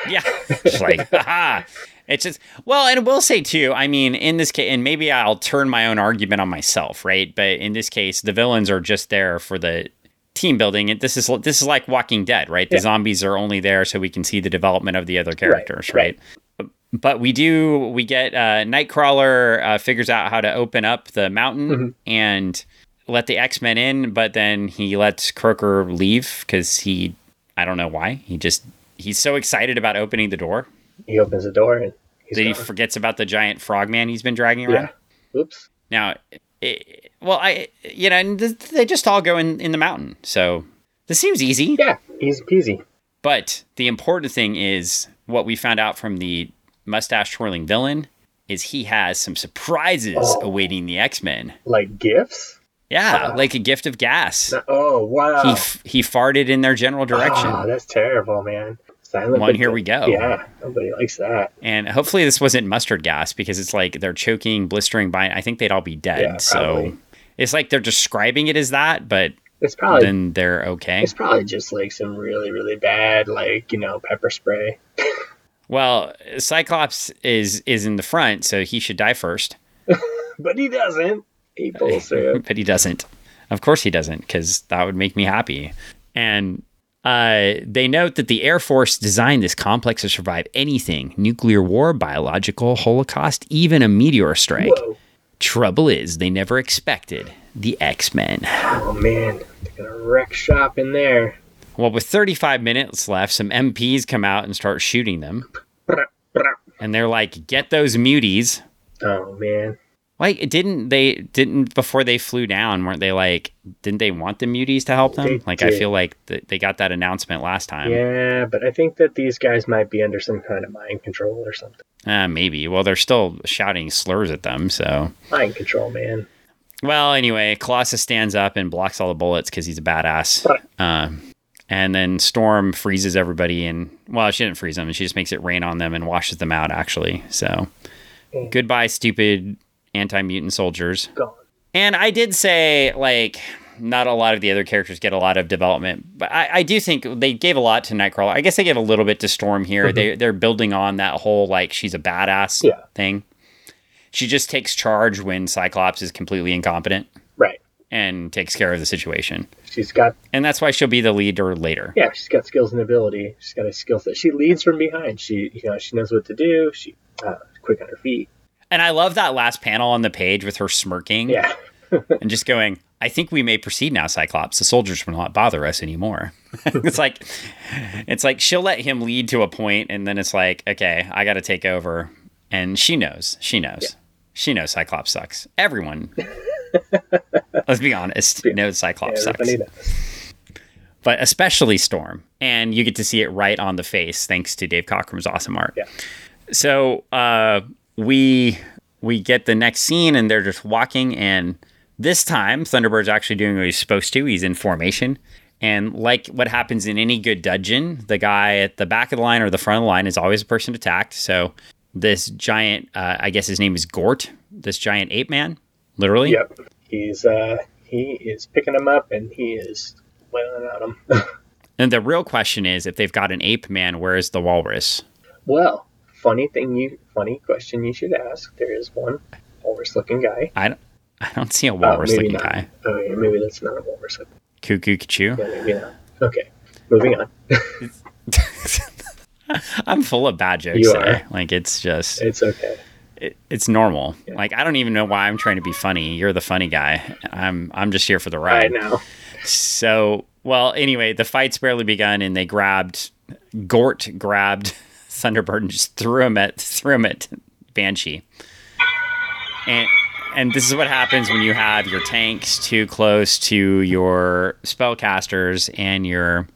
[SPEAKER 1] Yeah. It's like, haha. It's just, well, and we'll say too, I mean, in this case, and maybe I'll turn my own argument on myself, right? But in this case, the villains are just there for the team building. And this is, this is like Walking Dead, right? The
[SPEAKER 2] Yeah.
[SPEAKER 1] zombies are only there so we can see the development of the other characters,
[SPEAKER 2] right.
[SPEAKER 1] right? But we do, we get, uh, Nightcrawler uh, figures out how to open up the mountain
[SPEAKER 2] Mm-hmm.
[SPEAKER 1] and let the X Men in, but then he lets Croaker leave because he, I don't know why. He just, he's so excited about opening the door
[SPEAKER 2] he opens the door and
[SPEAKER 1] that he forgets about the giant frogman he's been dragging around.
[SPEAKER 2] Yeah. Oops.
[SPEAKER 1] Now, it, well, I you know, and th- they just all go in in the mountain, so this seems easy.
[SPEAKER 2] Yeah, easy peasy.
[SPEAKER 1] But the important thing is what we found out from the mustache twirling villain is he has some surprises
[SPEAKER 2] Oh.
[SPEAKER 1] awaiting the X Men.
[SPEAKER 2] Like gifts?
[SPEAKER 1] Yeah,
[SPEAKER 2] Ah.
[SPEAKER 1] like a gift of gas.
[SPEAKER 2] Oh, wow.
[SPEAKER 1] He f- he farted in their general direction.
[SPEAKER 2] Oh, that's terrible, man. Silent
[SPEAKER 1] One, here we go.
[SPEAKER 2] Yeah, nobody likes that.
[SPEAKER 1] And hopefully this wasn't mustard gas because it's like they're choking, blistering by I think they'd all be dead.
[SPEAKER 2] Yeah,
[SPEAKER 1] so
[SPEAKER 2] probably.
[SPEAKER 1] it's like they're describing it as that, but
[SPEAKER 2] It's probably
[SPEAKER 1] then they're okay.
[SPEAKER 2] it's probably just like some really really bad like you know pepper spray.
[SPEAKER 1] Well, Cyclops is is in the front, so he should die first.
[SPEAKER 2] But he doesn't. He pulls through.
[SPEAKER 1] but he doesn't. Of course he doesn't, because that would make me happy. And uh, they note that the Air Force designed this complex to survive anything nuclear war, biological holocaust, even a meteor strike.
[SPEAKER 2] Whoa.
[SPEAKER 1] Trouble is, they never expected the X Men.
[SPEAKER 2] Oh man, they're gonna wreck shop in there.
[SPEAKER 1] Well, with 35 minutes left, some MPs come out and start shooting them. And they're like, get those muties.
[SPEAKER 2] Oh man.
[SPEAKER 1] Like, didn't they didn't before they flew down? Weren't they like? Didn't they want the muties to help them?
[SPEAKER 2] They
[SPEAKER 1] like, I feel like th- they got that announcement last time.
[SPEAKER 2] Yeah, but I think that these guys might be under some kind of mind control or something.
[SPEAKER 1] Uh, maybe. Well, they're still shouting slurs at them. So,
[SPEAKER 2] Mind control, man.
[SPEAKER 1] well, anyway, Colossus stands up and blocks all the bullets because he's a badass.
[SPEAKER 2] Right.
[SPEAKER 1] And then Storm freezes everybody, and well, she didn't freeze them, she just makes it rain on them and washes them out. Actually, so
[SPEAKER 2] Mm.
[SPEAKER 1] goodbye, stupid anti mutant soldiers.
[SPEAKER 2] Gone.
[SPEAKER 1] And I did say, like, not a lot of the other characters get a lot of development, but I, I do think they gave a lot to Nightcrawler. I guess they gave a little bit to Storm here. They they're building on that whole like she's a badass
[SPEAKER 2] Yeah.
[SPEAKER 1] thing. She just takes charge when Cyclops is completely incompetent. And takes care of the situation.
[SPEAKER 2] She's got
[SPEAKER 1] And that's why she'll be the leader later.
[SPEAKER 2] yeah, she's got skills and ability. She's got a skill set. She leads from behind. She you know she knows what to do. She uh, quick on her feet.
[SPEAKER 1] And I love that last panel on the page with her smirking
[SPEAKER 2] Yeah.
[SPEAKER 1] and just going, I think we may proceed now, Cyclops. The soldiers will not bother us anymore. it's like it's like she'll let him lead to a point and then it's like, okay, I gotta take over. And she knows. She knows. She knows Cyclops sucks. Everyone let's be honest, No, Cyclops sucks. But especially Storm. And you get to see it right on the face thanks to Dave Cockrum's awesome art.
[SPEAKER 2] Yeah.
[SPEAKER 1] So uh, we we get the next scene and they're just walking and this time Thunderbird's actually doing what he's supposed to. He's in formation. And like what happens in any good dungeon, the guy at the back of the line or the front of the line is always the person attacked. So this giant, uh, I guess his name is Gort, this giant ape man, literally.
[SPEAKER 2] Yep. He's uh he is picking them up and he is wailing at them.
[SPEAKER 1] And the real question is if they've got an ape man, where is the walrus?
[SPEAKER 2] well, funny thing you funny question you should ask. There is one walrus looking guy.
[SPEAKER 1] I don't, I don't see a
[SPEAKER 2] Oh,
[SPEAKER 1] walrus
[SPEAKER 2] maybe
[SPEAKER 1] looking
[SPEAKER 2] not.
[SPEAKER 1] guy.
[SPEAKER 2] Oh yeah, maybe that's not a walrus.
[SPEAKER 1] Cuckoo Choo.
[SPEAKER 2] Yeah, maybe not. Okay. Moving on.
[SPEAKER 1] I'm full of bad jokes
[SPEAKER 2] You
[SPEAKER 1] there. Like it's just
[SPEAKER 2] It's okay.
[SPEAKER 1] It, it's normal. Like I don't even know why I'm trying to be funny. You're the funny guy. I'm I'm just here for the ride.
[SPEAKER 2] now.
[SPEAKER 1] So well, anyway, the fight's barely begun, and they grabbed Gort grabbed Thunderbird and just threw him at threw him at Banshee. And and this is what happens when you have your tanks too close to your spellcasters and your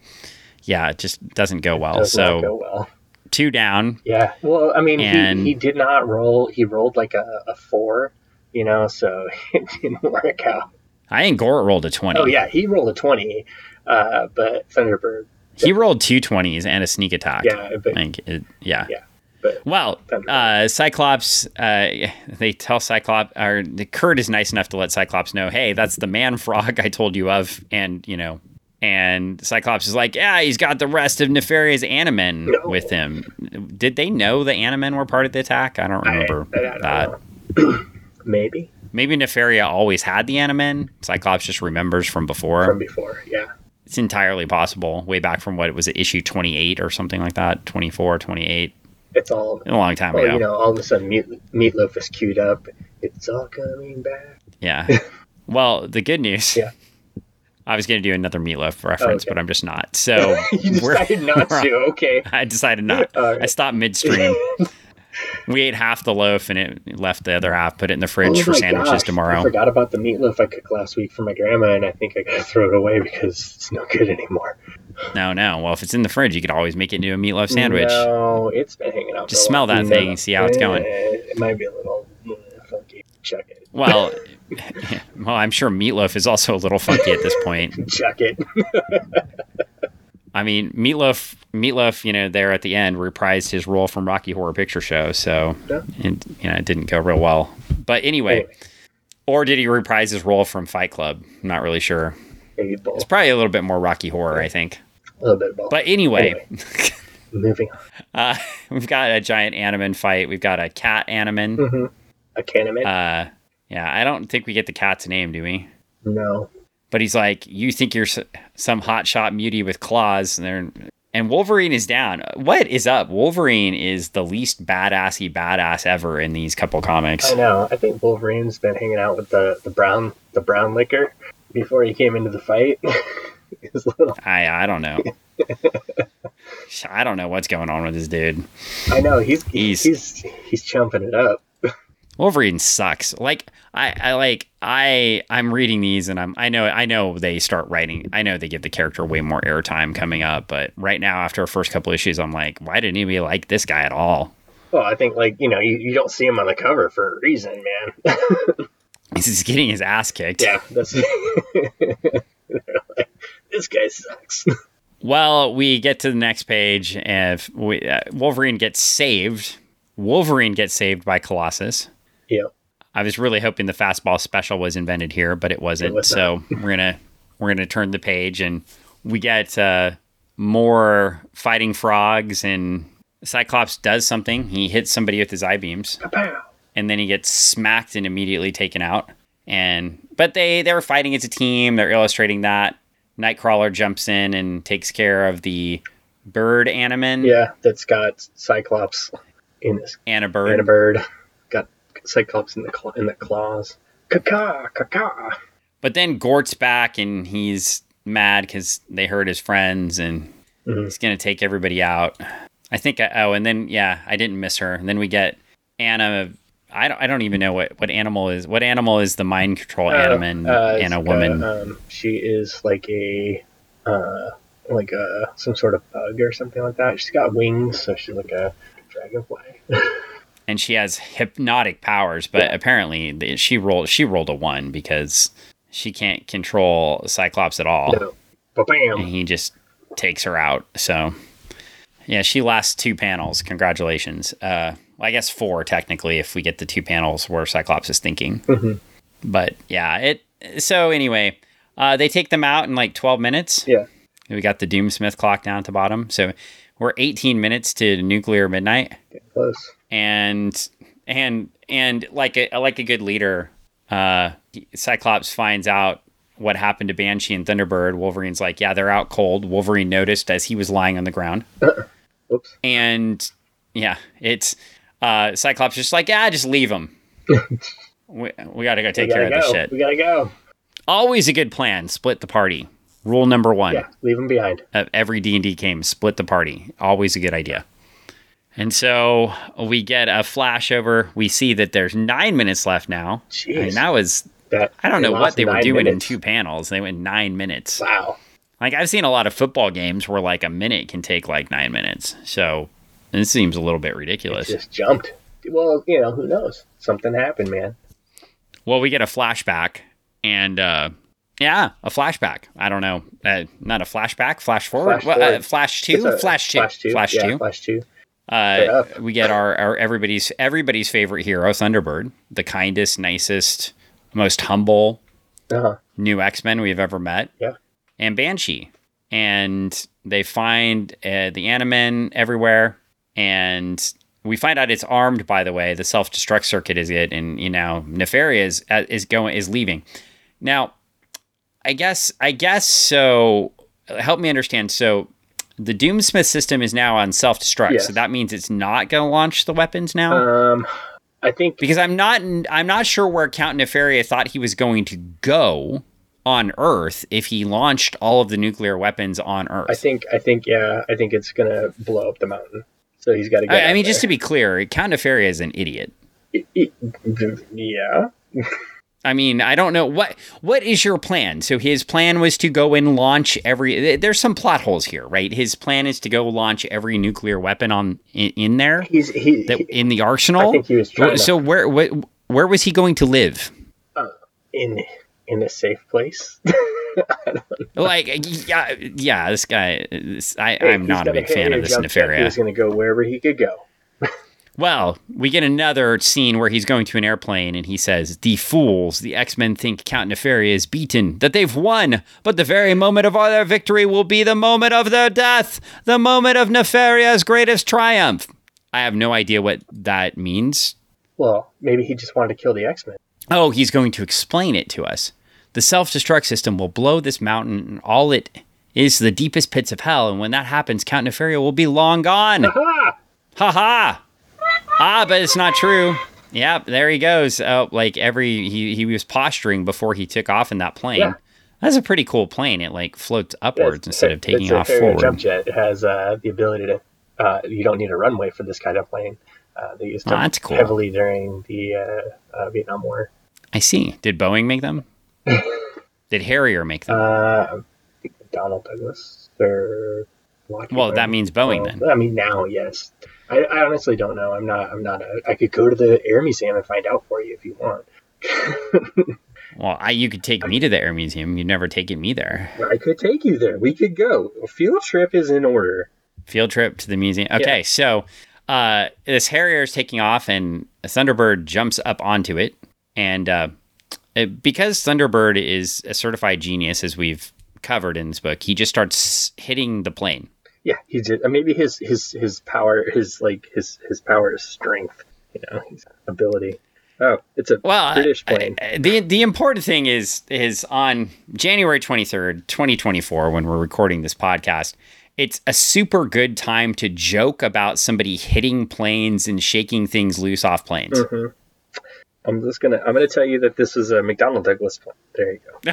[SPEAKER 1] yeah, it just doesn't go well.
[SPEAKER 2] Does
[SPEAKER 1] so
[SPEAKER 2] go well.
[SPEAKER 1] Two down.
[SPEAKER 2] Yeah. Well, I mean,
[SPEAKER 1] And-
[SPEAKER 2] he, he did not roll. He rolled like a, a four, you know, so it didn't work out.
[SPEAKER 1] I think Gort rolled a twenty.
[SPEAKER 2] Oh yeah, he rolled a twenty, uh, but Thunderbird,
[SPEAKER 1] He rolled two 20s and a sneak attack.
[SPEAKER 2] yeah, but
[SPEAKER 1] Like, it, yeah.
[SPEAKER 2] Yeah, but-
[SPEAKER 1] well, uh, Cyclops, uh, they tell Cyclops, or Kurt is nice enough to let Cyclops know, hey, that's the man frog I told you of. And, you know, and Cyclops is like, yeah, he's got the rest of Nefaria's Animen
[SPEAKER 2] No.
[SPEAKER 1] with him. Did they know the Animen were part of the attack? I don't
[SPEAKER 2] I,
[SPEAKER 1] remember
[SPEAKER 2] I don't
[SPEAKER 1] that.
[SPEAKER 2] maybe
[SPEAKER 1] Maybe Nefaria always had the Animen. Cyclops just remembers from before.
[SPEAKER 2] from before. Yeah,
[SPEAKER 1] it's entirely possible. Way back from what it was it, issue 28 or something like that? 24, 28.
[SPEAKER 2] it's all.
[SPEAKER 1] A long time
[SPEAKER 2] Well,
[SPEAKER 1] ago.
[SPEAKER 2] you know, all of a sudden, Meat, Meatloaf is queued up. It's all coming back.
[SPEAKER 1] Yeah. well, the good news.
[SPEAKER 2] Yeah.
[SPEAKER 1] I was going to do another meatloaf reference,
[SPEAKER 2] okay.
[SPEAKER 1] but I'm just not. So
[SPEAKER 2] you decided not to. Okay.
[SPEAKER 1] I decided not.
[SPEAKER 2] Right.
[SPEAKER 1] I stopped midstream. we ate half the loaf and it left the other half. Put it in the fridge
[SPEAKER 2] Oh
[SPEAKER 1] for sandwiches
[SPEAKER 2] gosh, I
[SPEAKER 1] tomorrow.
[SPEAKER 2] forgot about the meatloaf I cooked last week for my grandma, and I think I gotta throw it away because it's no good anymore.
[SPEAKER 1] No, no. Well, if it's in the fridge, you could always make it into a meatloaf sandwich.
[SPEAKER 2] No, it's been hanging out.
[SPEAKER 1] Just smell that thing, and see how it's going.
[SPEAKER 2] Eh, It might be a little funky. Chuck it.
[SPEAKER 1] Well, well, I'm sure meatloaf is also a little funky at this point.
[SPEAKER 2] Chuck it.
[SPEAKER 1] I mean, Meatloaf, Meatloaf, you know, there at the end reprised his role from Rocky Horror Picture Show, so
[SPEAKER 2] Yeah.
[SPEAKER 1] it, you know, it didn't go real well. But anyway,
[SPEAKER 2] Anyway.
[SPEAKER 1] or did he reprise his role from Fight Club? I'm not really sure. It's probably a little bit more Rocky Horror, I think.
[SPEAKER 2] A little bit both.
[SPEAKER 1] But anyway,
[SPEAKER 2] Moving on.
[SPEAKER 1] uh, we've got a giant Animan fight. We've got a cat Animan.
[SPEAKER 2] hmm A Candyman?
[SPEAKER 1] Uh, yeah, I don't think we get the cat's name, do we?
[SPEAKER 2] no.
[SPEAKER 1] But he's like, you think you're some hot shot mutie with claws, and they're and Wolverine is down. What is up? Wolverine is the least badassy badass ever in these couple comics.
[SPEAKER 2] I know. I think Wolverine's been hanging out with the, the brown the brown liquor before he came into the fight. Little,
[SPEAKER 1] I I don't know. I don't know what's going on with this dude.
[SPEAKER 2] I know he's
[SPEAKER 1] He's-
[SPEAKER 2] he's he's, he's chumping it up.
[SPEAKER 1] Wolverine sucks. Like I, I like I I'm reading these and I'm I know I know they start writing. I know they give the character way more airtime coming up, but right now after the first couple issues, I'm like, why didn't anybody like this guy at all?
[SPEAKER 2] Well, I think like you know you, you don't see him on the cover for a reason, man.
[SPEAKER 1] He's getting his ass kicked.
[SPEAKER 2] yeah, that's like, this guy sucks.
[SPEAKER 1] Well, we get to the next page, and we, uh, Wolverine gets saved. Wolverine gets saved by Colossus.
[SPEAKER 2] Yep.
[SPEAKER 1] I was really hoping the fastball special was invented here, but it wasn't.
[SPEAKER 2] It was
[SPEAKER 1] so we're gonna we're gonna turn the page, and we get uh, more fighting frogs, and Cyclops does something. He hits somebody with his eye beams, and then he gets smacked and immediately taken out. And but they they were fighting as a team. They're illustrating that. Nightcrawler jumps in and takes care of the bird animan
[SPEAKER 2] Yeah, that's got Cyclops in his
[SPEAKER 1] and a bird.
[SPEAKER 2] and a bird. Cyclops in the cl- in the claws. Caca, caca.
[SPEAKER 1] But then Gort's back and he's mad because they hurt his friends and
[SPEAKER 2] Mhm.
[SPEAKER 1] he's going to take everybody out. I think, I, oh, and then, yeah, I didn't miss her. And then we get Anna. I don't, I don't even know what, what animal is. What animal is the mind control
[SPEAKER 2] Uh,
[SPEAKER 1] and a
[SPEAKER 2] it's,
[SPEAKER 1] woman?
[SPEAKER 2] uh, um, she is like a uh, like a some sort of bug or something like that. She's got wings, so she's like a dragonfly.
[SPEAKER 1] and she has hypnotic powers, but apparently she rolled she rolled a one because she can't control Cyclops at all.
[SPEAKER 2] no.
[SPEAKER 1] And he just takes her out. So, yeah, she lasts two panels. Congratulations. Uh, well, I guess four technically if we get the two panels where Cyclops is thinking.
[SPEAKER 2] Mhm.
[SPEAKER 1] But yeah, it. So anyway, uh, they take them out in like twelve minutes.
[SPEAKER 2] Yeah.
[SPEAKER 1] We got the Doomsmith clock down at the bottom, so we're eighteen minutes to nuclear midnight
[SPEAKER 2] close.
[SPEAKER 1] And and and like a like a good leader, uh, Cyclops finds out what happened to Banshee and Thunderbird. Wolverine's like, yeah, they're out cold. Wolverine noticed as he was lying on the ground,
[SPEAKER 2] Oops.
[SPEAKER 1] and yeah, it's uh, Cyclops just like, yeah, just leave them. we, we got to go take care
[SPEAKER 2] gotta
[SPEAKER 1] of this shit.
[SPEAKER 2] We gotta go.
[SPEAKER 1] Always a good plan. Split the party. Rule number one
[SPEAKER 2] Yeah, leave them behind.
[SPEAKER 1] of every D&D game, split the party. Always a good idea. And so we get a flashover. We see that there's nine minutes left now.
[SPEAKER 2] Jeez.
[SPEAKER 1] And that was,
[SPEAKER 2] That
[SPEAKER 1] I don't know what they were doing
[SPEAKER 2] minutes.
[SPEAKER 1] in two panels. They went nine minutes.
[SPEAKER 2] Wow.
[SPEAKER 1] Like I've seen a lot of football games where like a minute can take like nine minutes. So this seems a little bit ridiculous.
[SPEAKER 2] It Just jumped. Well, you know, who knows? Something happened, man.
[SPEAKER 1] Well, we get a flashback and, uh, yeah, a flashback. I don't know. Uh, not a flashback, flash forward.
[SPEAKER 2] Flash
[SPEAKER 1] Well, uh,
[SPEAKER 2] forward.
[SPEAKER 1] flash two,
[SPEAKER 2] a-
[SPEAKER 1] flash two,
[SPEAKER 2] Flash two.
[SPEAKER 1] flash
[SPEAKER 2] yeah,
[SPEAKER 1] two.
[SPEAKER 2] Flash two.
[SPEAKER 1] Uh, we get our, our everybody's everybody's favorite hero, Thunderbird, the kindest, nicest, most humble
[SPEAKER 2] Uh-huh.
[SPEAKER 1] new X Men we've ever met.
[SPEAKER 2] Yeah.
[SPEAKER 1] And Banshee, and they find uh, the Animen everywhere, and we find out it's armed. By the way, the self destruct circuit is it, and you know Nefaria is uh, is going is leaving. Now, I guess I guess so. Help me understand. So. The Doomsmith system is now on self destruct,
[SPEAKER 2] Yes.
[SPEAKER 1] so that means it's not going to launch the weapons now.
[SPEAKER 2] Um, I think
[SPEAKER 1] because I'm not I'm not sure where Count Nefaria thought he was going to go on Earth if he launched all of the nuclear weapons on Earth.
[SPEAKER 2] I think I think yeah, I think it's gonna blow up the mountain. So he's got to get.
[SPEAKER 1] I, I mean, just to be clear, Count Nefaria is an idiot.
[SPEAKER 2] yeah.
[SPEAKER 1] I mean, I don't know what what is your plan. So his plan was to go and launch every. There's some plot holes here, right? His plan is to go launch every nuclear weapon on in, in there
[SPEAKER 2] He's he,
[SPEAKER 1] that
[SPEAKER 2] he
[SPEAKER 1] in the arsenal.
[SPEAKER 2] I think he was trying to-
[SPEAKER 1] so where where where was he going to live?
[SPEAKER 2] Uh, in in a safe place.
[SPEAKER 1] Like, yeah, yeah. This guy, this, I,
[SPEAKER 2] Hey,
[SPEAKER 1] I'm not a big fan of this
[SPEAKER 2] nefarious. He was gonna go wherever he could go.
[SPEAKER 1] Well, we get another scene where he's going to an airplane and he says, The fools, the X Men think Count Nefaria is beaten, that they've won, but the very moment of their victory will be the moment of their death, the moment of Nefaria's greatest triumph. I have no idea what that means.
[SPEAKER 2] Well, maybe he just wanted to kill the X Men.
[SPEAKER 1] Oh, he's going to explain it to us. The self destruct system will blow this mountain, and all it is the deepest pits of hell, and when that happens, Count Nefaria will be long gone.
[SPEAKER 2] Ha
[SPEAKER 1] Ha! Ha ha! Ah, but it's not true. Yep, there he goes. Oh, like every he he was posturing before he took off in that plane.
[SPEAKER 2] Yeah.
[SPEAKER 1] That's a pretty cool plane. It like floats upwards instead of taking off forward.
[SPEAKER 2] it's a
[SPEAKER 1] off
[SPEAKER 2] Harrier
[SPEAKER 1] forward.
[SPEAKER 2] jump jet. It has uh, the ability to. Uh, you don't need a runway for this kind of plane. Uh, they used
[SPEAKER 1] Oh,
[SPEAKER 2] them
[SPEAKER 1] that's cool.
[SPEAKER 2] heavily during the uh, uh, Vietnam War.
[SPEAKER 1] I see. Did Boeing make them? Did Harrier make them?
[SPEAKER 2] Uh, I think Donald Douglas or Lockheed
[SPEAKER 1] well, that means Boeing
[SPEAKER 2] Well,
[SPEAKER 1] then.
[SPEAKER 2] I mean, now, yes. I, I honestly don't know. I'm not. I'm not. A, I could go to the Air Museum and find out for you if you want.
[SPEAKER 1] Well, I, you could take me to the Air Museum. You've never taken me there.
[SPEAKER 2] I could take you there. We could go. A field trip is in order.
[SPEAKER 1] Field trip to the museum. Okay, so uh, this Harrier is taking off, and a Thunderbird jumps up onto it. And uh, it- because Thunderbird is a certified genius, as we've covered in this book, he just starts hitting the plane.
[SPEAKER 2] Yeah, he did. Maybe his his his power, his like his his power is strength. You know, his ability. Oh, it's a
[SPEAKER 1] Well,
[SPEAKER 2] British plane.
[SPEAKER 1] I- the the important thing is is on January twenty third, twenty twenty four, when we're recording this podcast. It's a super good time to joke about somebody hitting planes and shaking things loose off planes.
[SPEAKER 2] Mhm. I'm just gonna I'm gonna tell you that this is a McDonnell Douglas plane. There you go.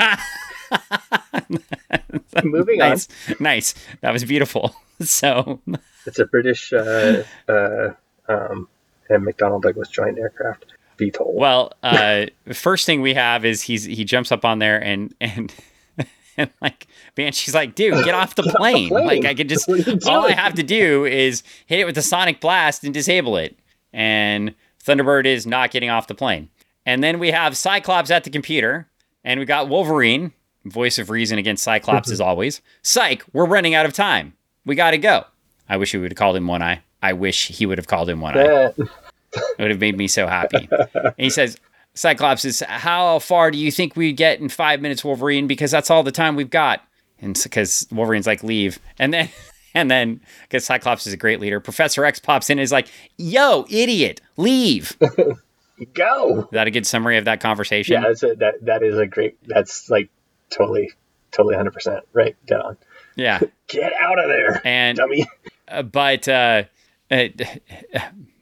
[SPEAKER 2] Moving on.
[SPEAKER 1] nice, nice. That was beautiful. So,
[SPEAKER 2] It's a British uh, uh, um, and McDonnell Douglas joint aircraft VTOL.
[SPEAKER 1] well, uh, first thing we have is he's he jumps up on there and and and like Banshee's like, dude, get off the,
[SPEAKER 2] Get off the
[SPEAKER 1] plane.
[SPEAKER 2] plane.
[SPEAKER 1] Like I could just
[SPEAKER 2] What are you
[SPEAKER 1] all I have to do is hit it with the sonic blast and disable it. And Thunderbird is not getting off the plane. And then we have Cyclops at the computer, and we got Wolverine, voice of reason against Cyclops as always. Psych, we're running out of time. We got to go. I wish we would have called him One Eye. I wish he would have called him One Eye. It would have made me so happy. and he says, Cyclops is, how far do you think we get in five minutes, Wolverine? Because that's all the time we've got. And because Wolverine's like, leave. And then, and then, because Cyclops is a great leader, Professor X pops in and is like, yo, idiot, leave.
[SPEAKER 2] Go.
[SPEAKER 1] Is that a good summary of that conversation?
[SPEAKER 2] Yeah, that's a, that that is a great. That's like totally, totally, hundred percent right. Dead on.
[SPEAKER 1] Yeah.
[SPEAKER 2] Get out of there,
[SPEAKER 1] And,
[SPEAKER 2] dummy.
[SPEAKER 1] uh, but, uh, uh,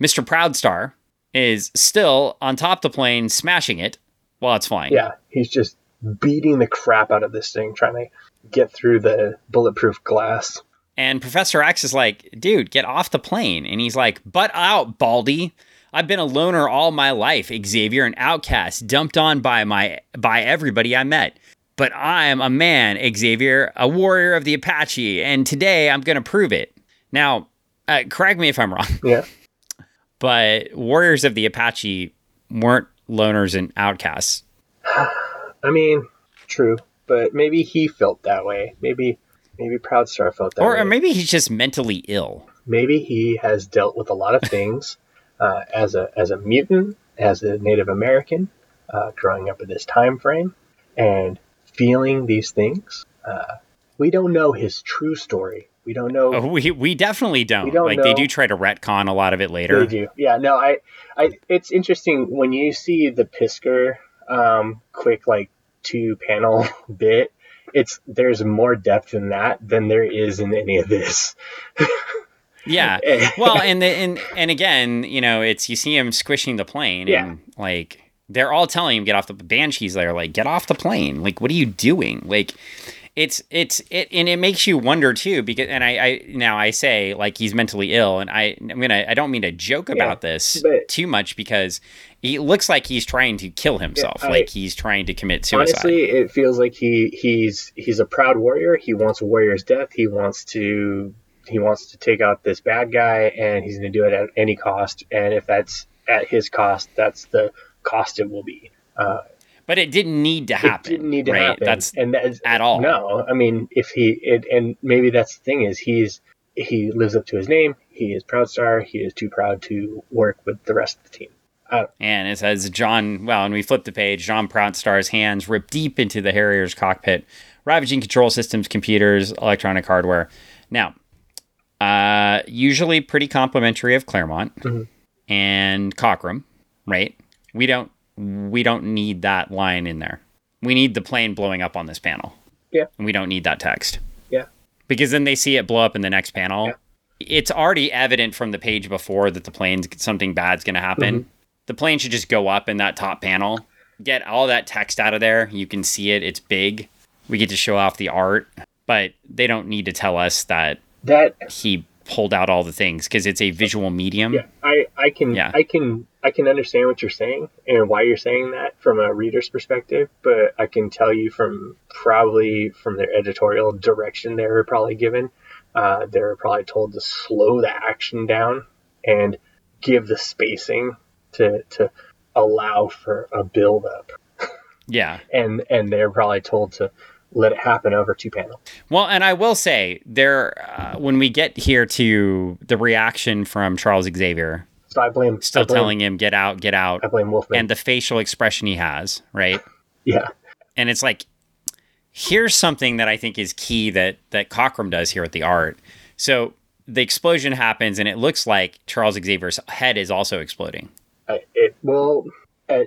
[SPEAKER 1] Mr. Proudstar is still on top of the plane, smashing it while it's flying.
[SPEAKER 2] Yeah, he's just beating the crap out of this thing, trying to get through the bulletproof glass.
[SPEAKER 1] And Professor X is like, dude, get off the plane. And he's like, butt out, Baldy. I've been a loner all my life, Xavier, an outcast, dumped on by my by everybody I met. But I'm a man, Xavier, a warrior of the Apache, and today I'm gonna prove it. Now, uh, correct me if I'm wrong,
[SPEAKER 2] Yeah,
[SPEAKER 1] but warriors of the Apache weren't loners and outcasts.
[SPEAKER 2] I mean, true, but maybe he felt that way. Maybe, maybe Proudstar felt that
[SPEAKER 1] Or,
[SPEAKER 2] way.
[SPEAKER 1] or maybe he's just mentally ill.
[SPEAKER 2] maybe he has dealt with a lot of things uh, as a as a mutant, as a Native American, uh, growing up in this time frame, and feeling these things. Uh, we don't know his true story. We don't know.
[SPEAKER 1] Oh, we we definitely don't.
[SPEAKER 2] We don't
[SPEAKER 1] like they do try to retcon a lot of it later.
[SPEAKER 2] They do. Yeah. No. I. I. It's interesting when you see the Pisker um, quick like two panel bit. It's there's more depth in that than there is in any of this.
[SPEAKER 1] Yeah. well, and the, and and again, you know, it's you see him squishing the plane,
[SPEAKER 2] Yeah.
[SPEAKER 1] and like they're all telling him get off the banshees. They're like, get off the plane. Like, what are you doing? Like, it's it's it, and it makes you wonder too. Because and I, I now I say like he's mentally ill, and I I'm gonna I don't mean to joke about this
[SPEAKER 2] but-
[SPEAKER 1] too much because he looks like he's trying to kill himself,
[SPEAKER 2] I-
[SPEAKER 1] like he's trying to commit suicide.
[SPEAKER 2] Honestly, it feels like he he's he's a proud warrior. He wants a warrior's death. He wants to he wants to take out this bad guy, and he's going to do it at any cost. And if that's at his cost, that's the cost it will be. Uh,
[SPEAKER 1] but it didn't need to happen.
[SPEAKER 2] it didn't need to
[SPEAKER 1] right?
[SPEAKER 2] happen.
[SPEAKER 1] That's
[SPEAKER 2] and that's
[SPEAKER 1] at all.
[SPEAKER 2] No, I mean, if he it, and maybe that's the thing is he's he lives up to his name. He is proud star. He is too proud to work with the rest of the team.
[SPEAKER 1] And it says John, well, and we flip the page, John Proudstar's hands rip deep into the Harrier's cockpit, ravaging control systems, computers, electronic hardware. Now, uh, usually pretty complimentary of Claremont
[SPEAKER 2] Mhm.
[SPEAKER 1] and Cockrum, right? We don't we don't need that line in there. We need the plane blowing up on this panel.
[SPEAKER 2] Yeah.
[SPEAKER 1] And we don't need that text.
[SPEAKER 2] Yeah.
[SPEAKER 1] Because then they see it blow up in the next panel.
[SPEAKER 2] Yeah.
[SPEAKER 1] It's already evident from the page before that the plane's something bad's going to happen.
[SPEAKER 2] Mm-hmm.
[SPEAKER 1] The plane should just go up in that top panel. Get all that text out of there. You can see it. It's big. We get to show off the art, but they don't need to tell us that
[SPEAKER 2] That
[SPEAKER 1] he pulled out all the things because it's a visual medium.
[SPEAKER 2] Yeah, I, I can
[SPEAKER 1] Yeah.
[SPEAKER 2] I can I can understand what you're saying and why you're saying that from a reader's perspective, but I can tell you from probably from their editorial direction they were probably given, uh, they were probably told to slow the action down and give the spacing to to allow for a build up,
[SPEAKER 1] Yeah.
[SPEAKER 2] and and they're probably told to let it happen over two panels.
[SPEAKER 1] Well, and I will say there uh, when we get here to the reaction from Charles Xavier,
[SPEAKER 2] So I blame
[SPEAKER 1] still
[SPEAKER 2] I blame,
[SPEAKER 1] telling him get out, get out,
[SPEAKER 2] I blame Wolfman.
[SPEAKER 1] and the facial expression he has, right?
[SPEAKER 2] yeah,
[SPEAKER 1] and it's like here's something that I think is key that that Cockrum does here at the art. So the explosion happens, and it looks like Charles Xavier's head is also exploding.
[SPEAKER 2] I, it well, uh,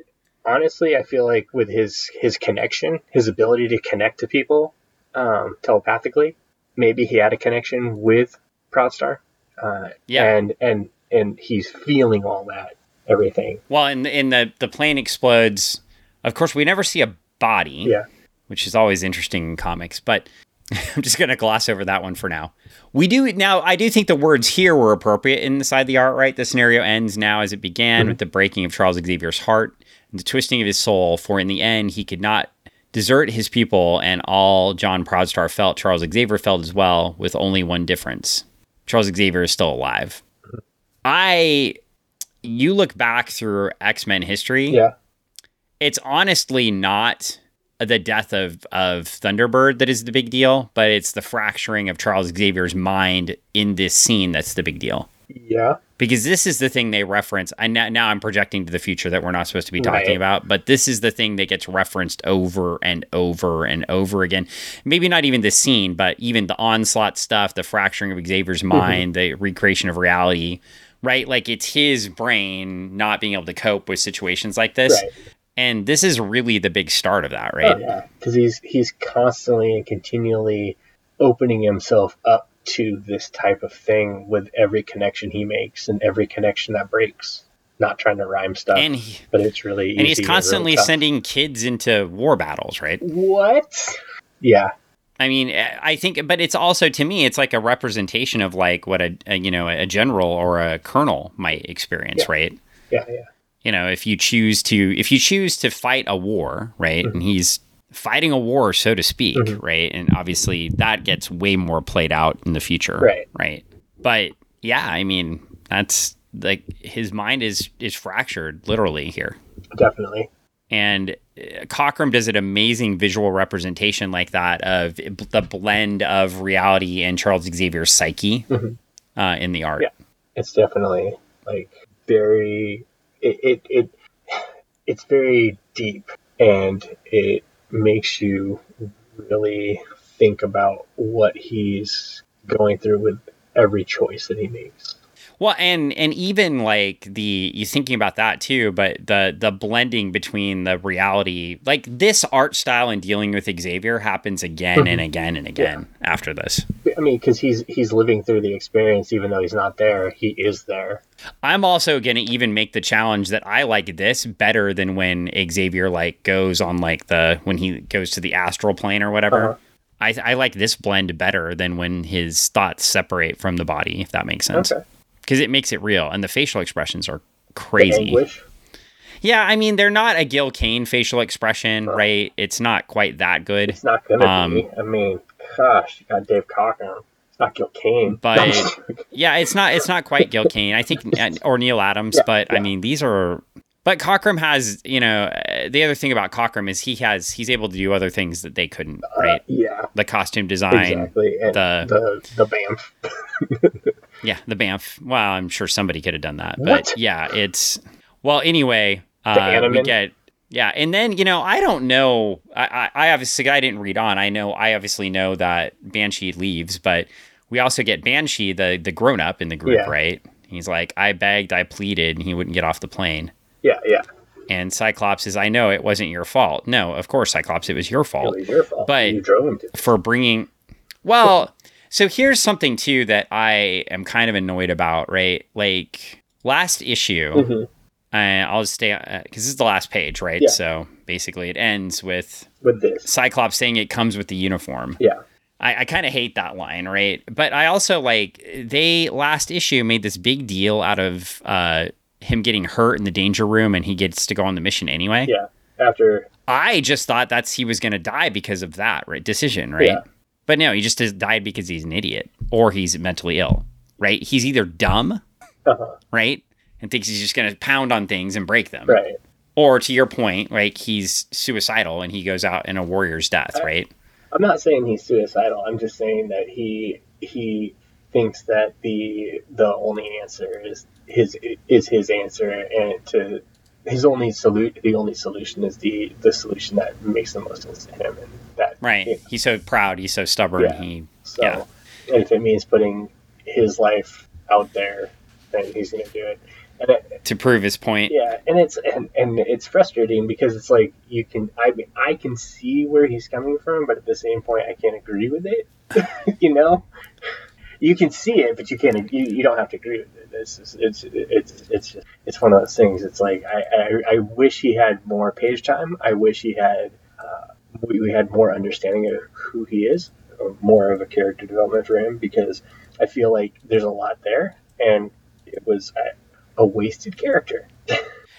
[SPEAKER 2] honestly, I feel like with his his connection, his ability to connect to people um, telepathically, maybe he had a connection with Proudstar. Uh,
[SPEAKER 1] Yeah.
[SPEAKER 2] and and and he's feeling all that everything.
[SPEAKER 1] Well, in the, in the the plane explodes. Of course, we never see a body.
[SPEAKER 2] Yeah,
[SPEAKER 1] which is always interesting in comics, but I'm just going to gloss over that one for now. We do now. I do think the words here were appropriate inside the art. Right, the scenario ends now as it began with the breaking of Charles Xavier's heart and the twisting of his soul. For in the end, he could not desert his people, and all John Proudstar felt, Charles Xavier felt as well, with only one difference: Charles Xavier is still alive. I, you look back through X Men history
[SPEAKER 2] yeah,
[SPEAKER 1] it's honestly not the death of of Thunderbird that is the big deal, but it's the fracturing of Charles Xavier's mind in this scene that's the big deal.
[SPEAKER 2] Yeah,
[SPEAKER 1] Because this is the thing they reference. I now, now I'm projecting to the future that we're not supposed to be talking
[SPEAKER 2] Right.
[SPEAKER 1] about, but this is the thing that gets referenced over and over and over again. Maybe not even the scene, but even the onslaught stuff, the fracturing of Xavier's
[SPEAKER 2] Mm-hmm.
[SPEAKER 1] mind, the recreation of reality. Right, like it's his brain not being able to cope with situations like this,
[SPEAKER 2] right.
[SPEAKER 1] and this is really the big start of that,
[SPEAKER 2] Oh,
[SPEAKER 1] right?
[SPEAKER 2] yeah, because he's he's constantly and continually opening himself up to this type of thing with every connection he makes and every connection that breaks. Not trying to rhyme stuff,
[SPEAKER 1] And he,
[SPEAKER 2] but it's really
[SPEAKER 1] and he's constantly sending kids into war battles, right?
[SPEAKER 2] What? Yeah,
[SPEAKER 1] I mean, I think, but it's also to me, it's like a representation of like what a, a you know a general or a colonel might experience,
[SPEAKER 2] Yeah.
[SPEAKER 1] right?
[SPEAKER 2] yeah, yeah.
[SPEAKER 1] You know, if you choose to if you choose to fight a war, right,
[SPEAKER 2] Mm-hmm.
[SPEAKER 1] and he's fighting a war, so to speak, right, and obviously that gets way more played out in the future,
[SPEAKER 2] Right.
[SPEAKER 1] right. But yeah, I mean, that's like his mind is is fractured literally here.
[SPEAKER 2] Definitely.
[SPEAKER 1] and uh, Cockrum does an amazing visual representation like that of the blend of reality and Charles Xavier's psyche
[SPEAKER 2] Mhm.
[SPEAKER 1] uh, in the art.
[SPEAKER 2] Yeah. It's definitely like very it, it it it's very deep and it makes you really think about what he's going through with every choice that he makes.
[SPEAKER 1] Well, and and even like the you thinking about that too, but the the blending between the reality, like this art style and dealing with Xavier happens again and again and again after this.
[SPEAKER 2] I mean, because he's he's living through the experience, even though he's not there. He is there.
[SPEAKER 1] I'm also going to even make the challenge that I like this better than when Xavier like goes on like the when he goes to the astral plane or whatever.
[SPEAKER 2] Uh-huh.
[SPEAKER 1] I, I like this blend better than when his thoughts separate from the body, if that makes sense.
[SPEAKER 2] Okay.
[SPEAKER 1] Because it makes it real, and the facial expressions are crazy. Yeah, I mean they're not a Gil Kane facial expression, right? It's not quite that good.
[SPEAKER 2] It's not gonna
[SPEAKER 1] Um,
[SPEAKER 2] be. I mean, gosh, you got Dave Cockrum. It's not Gil Kane.
[SPEAKER 1] But- Yeah, it's not it's not quite Gil Kane. I think or Neal Adams,
[SPEAKER 2] Yeah,
[SPEAKER 1] but I mean these are. But Cockrum has, you know, uh, the other thing about Cockrum is he has he's able to do other things that they couldn't, right?
[SPEAKER 2] yeah,
[SPEAKER 1] The costume design,
[SPEAKER 2] exactly. And
[SPEAKER 1] the-
[SPEAKER 2] the the Bamf.
[SPEAKER 1] yeah, the Bamf. Well, I'm sure somebody could have done that, but
[SPEAKER 2] What?
[SPEAKER 1] yeah, it's well. Anyway, uh, we get yeah, and then you know I don't know. I, I, I obviously I didn't read on. I know I obviously know that Banshee leaves, but we also get Banshee, the the grown up in the group,
[SPEAKER 2] Yeah.
[SPEAKER 1] right? He's like, I begged, I pleaded, and he wouldn't get off the plane.
[SPEAKER 2] Yeah, yeah.
[SPEAKER 1] And Cyclops is, I know it wasn't your fault. No, of course, Cyclops, it was your
[SPEAKER 2] It
[SPEAKER 1] fault
[SPEAKER 2] was your fault.
[SPEAKER 1] But-
[SPEAKER 2] you drove him to.
[SPEAKER 1] for bringing. Well, so here's something too that I am kind of annoyed about, right? Like last issue,
[SPEAKER 2] Mhm.
[SPEAKER 1] uh, I'll just stay because this is the last page, right?
[SPEAKER 2] Yeah.
[SPEAKER 1] So basically, it ends with
[SPEAKER 2] with this.
[SPEAKER 1] Cyclops saying it comes with the uniform.
[SPEAKER 2] Yeah,
[SPEAKER 1] I, I kind of hate that line, right? But I also like they last issue made this big deal out of uh, him getting hurt in the danger room, and he gets to go on the mission anyway.
[SPEAKER 2] Yeah. After
[SPEAKER 1] I just thought that's he was going to die because of that right decision, right?
[SPEAKER 2] Yeah.
[SPEAKER 1] But no, he just died because he's an idiot or he's mentally ill, right? He's either dumb,
[SPEAKER 2] uh
[SPEAKER 1] right, and thinks he's just going to pound on things and break them,
[SPEAKER 2] right.
[SPEAKER 1] or to your point, like he's suicidal and he goes out in a warrior's death, right?
[SPEAKER 2] I'm not saying he's suicidal. I'm just saying that he he thinks that the the only answer is his is his answer, and to his only salute the only solution is the the solution that makes the most sense to him, and that
[SPEAKER 1] Right.
[SPEAKER 2] you know,
[SPEAKER 1] He's so proud. He's so stubborn.
[SPEAKER 2] Yeah.
[SPEAKER 1] He
[SPEAKER 2] so
[SPEAKER 1] Yeah.
[SPEAKER 2] and if it means putting his life out there, then he's going to do it. And it,
[SPEAKER 1] to prove his point.
[SPEAKER 2] Yeah, and it's and, and it's frustrating because it's like you can I mean, I can see where he's coming from, but at the same point I can't agree with it. you know, you can see it, but you can't. You, you don't have to agree with it. It's it's it's it's it's one of those things. It's like I, I I wish he had more page time. I wish he had uh, we, we had more understanding of who he is, or more of a character development for him because I feel like there's a lot there, and it was a, a wasted character.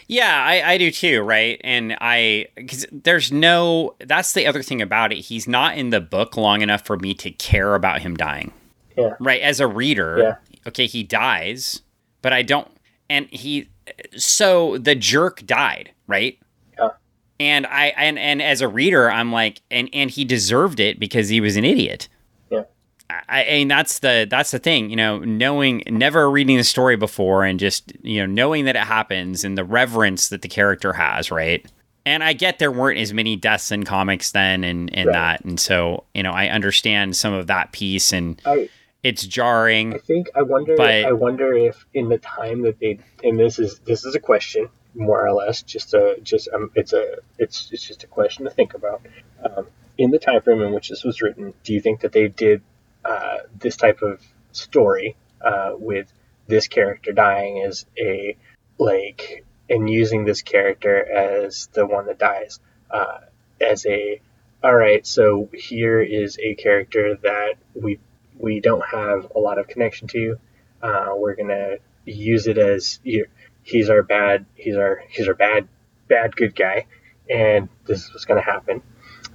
[SPEAKER 1] Yeah, I, I do too, right? And I, because there's no, that's the other thing about it. He's not in the book long enough for me to care about him dying.
[SPEAKER 2] Yeah.
[SPEAKER 1] Right. As a reader,
[SPEAKER 2] Yeah.
[SPEAKER 1] okay, he dies, but I don't, and he, so the jerk died, right?
[SPEAKER 2] Yeah.
[SPEAKER 1] And I, and, and as a reader, I'm like, and, and he deserved it because he was an idiot.
[SPEAKER 2] Yeah.
[SPEAKER 1] I, mean that's the that's the thing, you know, knowing never reading the story before and just you know knowing that it happens and the reverence that the character has, right? And I get there weren't as many deaths in comics then and and
[SPEAKER 2] Right.
[SPEAKER 1] that, and so you know I understand some of that piece and
[SPEAKER 2] I
[SPEAKER 1] it's jarring.
[SPEAKER 2] I think I wonder
[SPEAKER 1] But-
[SPEAKER 2] I wonder if in the time that they and this is this is a question more or less just a just um, it's a it's it's just a question to think about. Um, in the time frame in which this was written, do you think that they did uh, this type of story uh, with this character dying as a like and using this character as the one that dies uh, as a all right so here is a character that we we don't have a lot of connection to uh, we're gonna use it as you he's our bad he's our he's our bad bad good guy and this is what's gonna happen.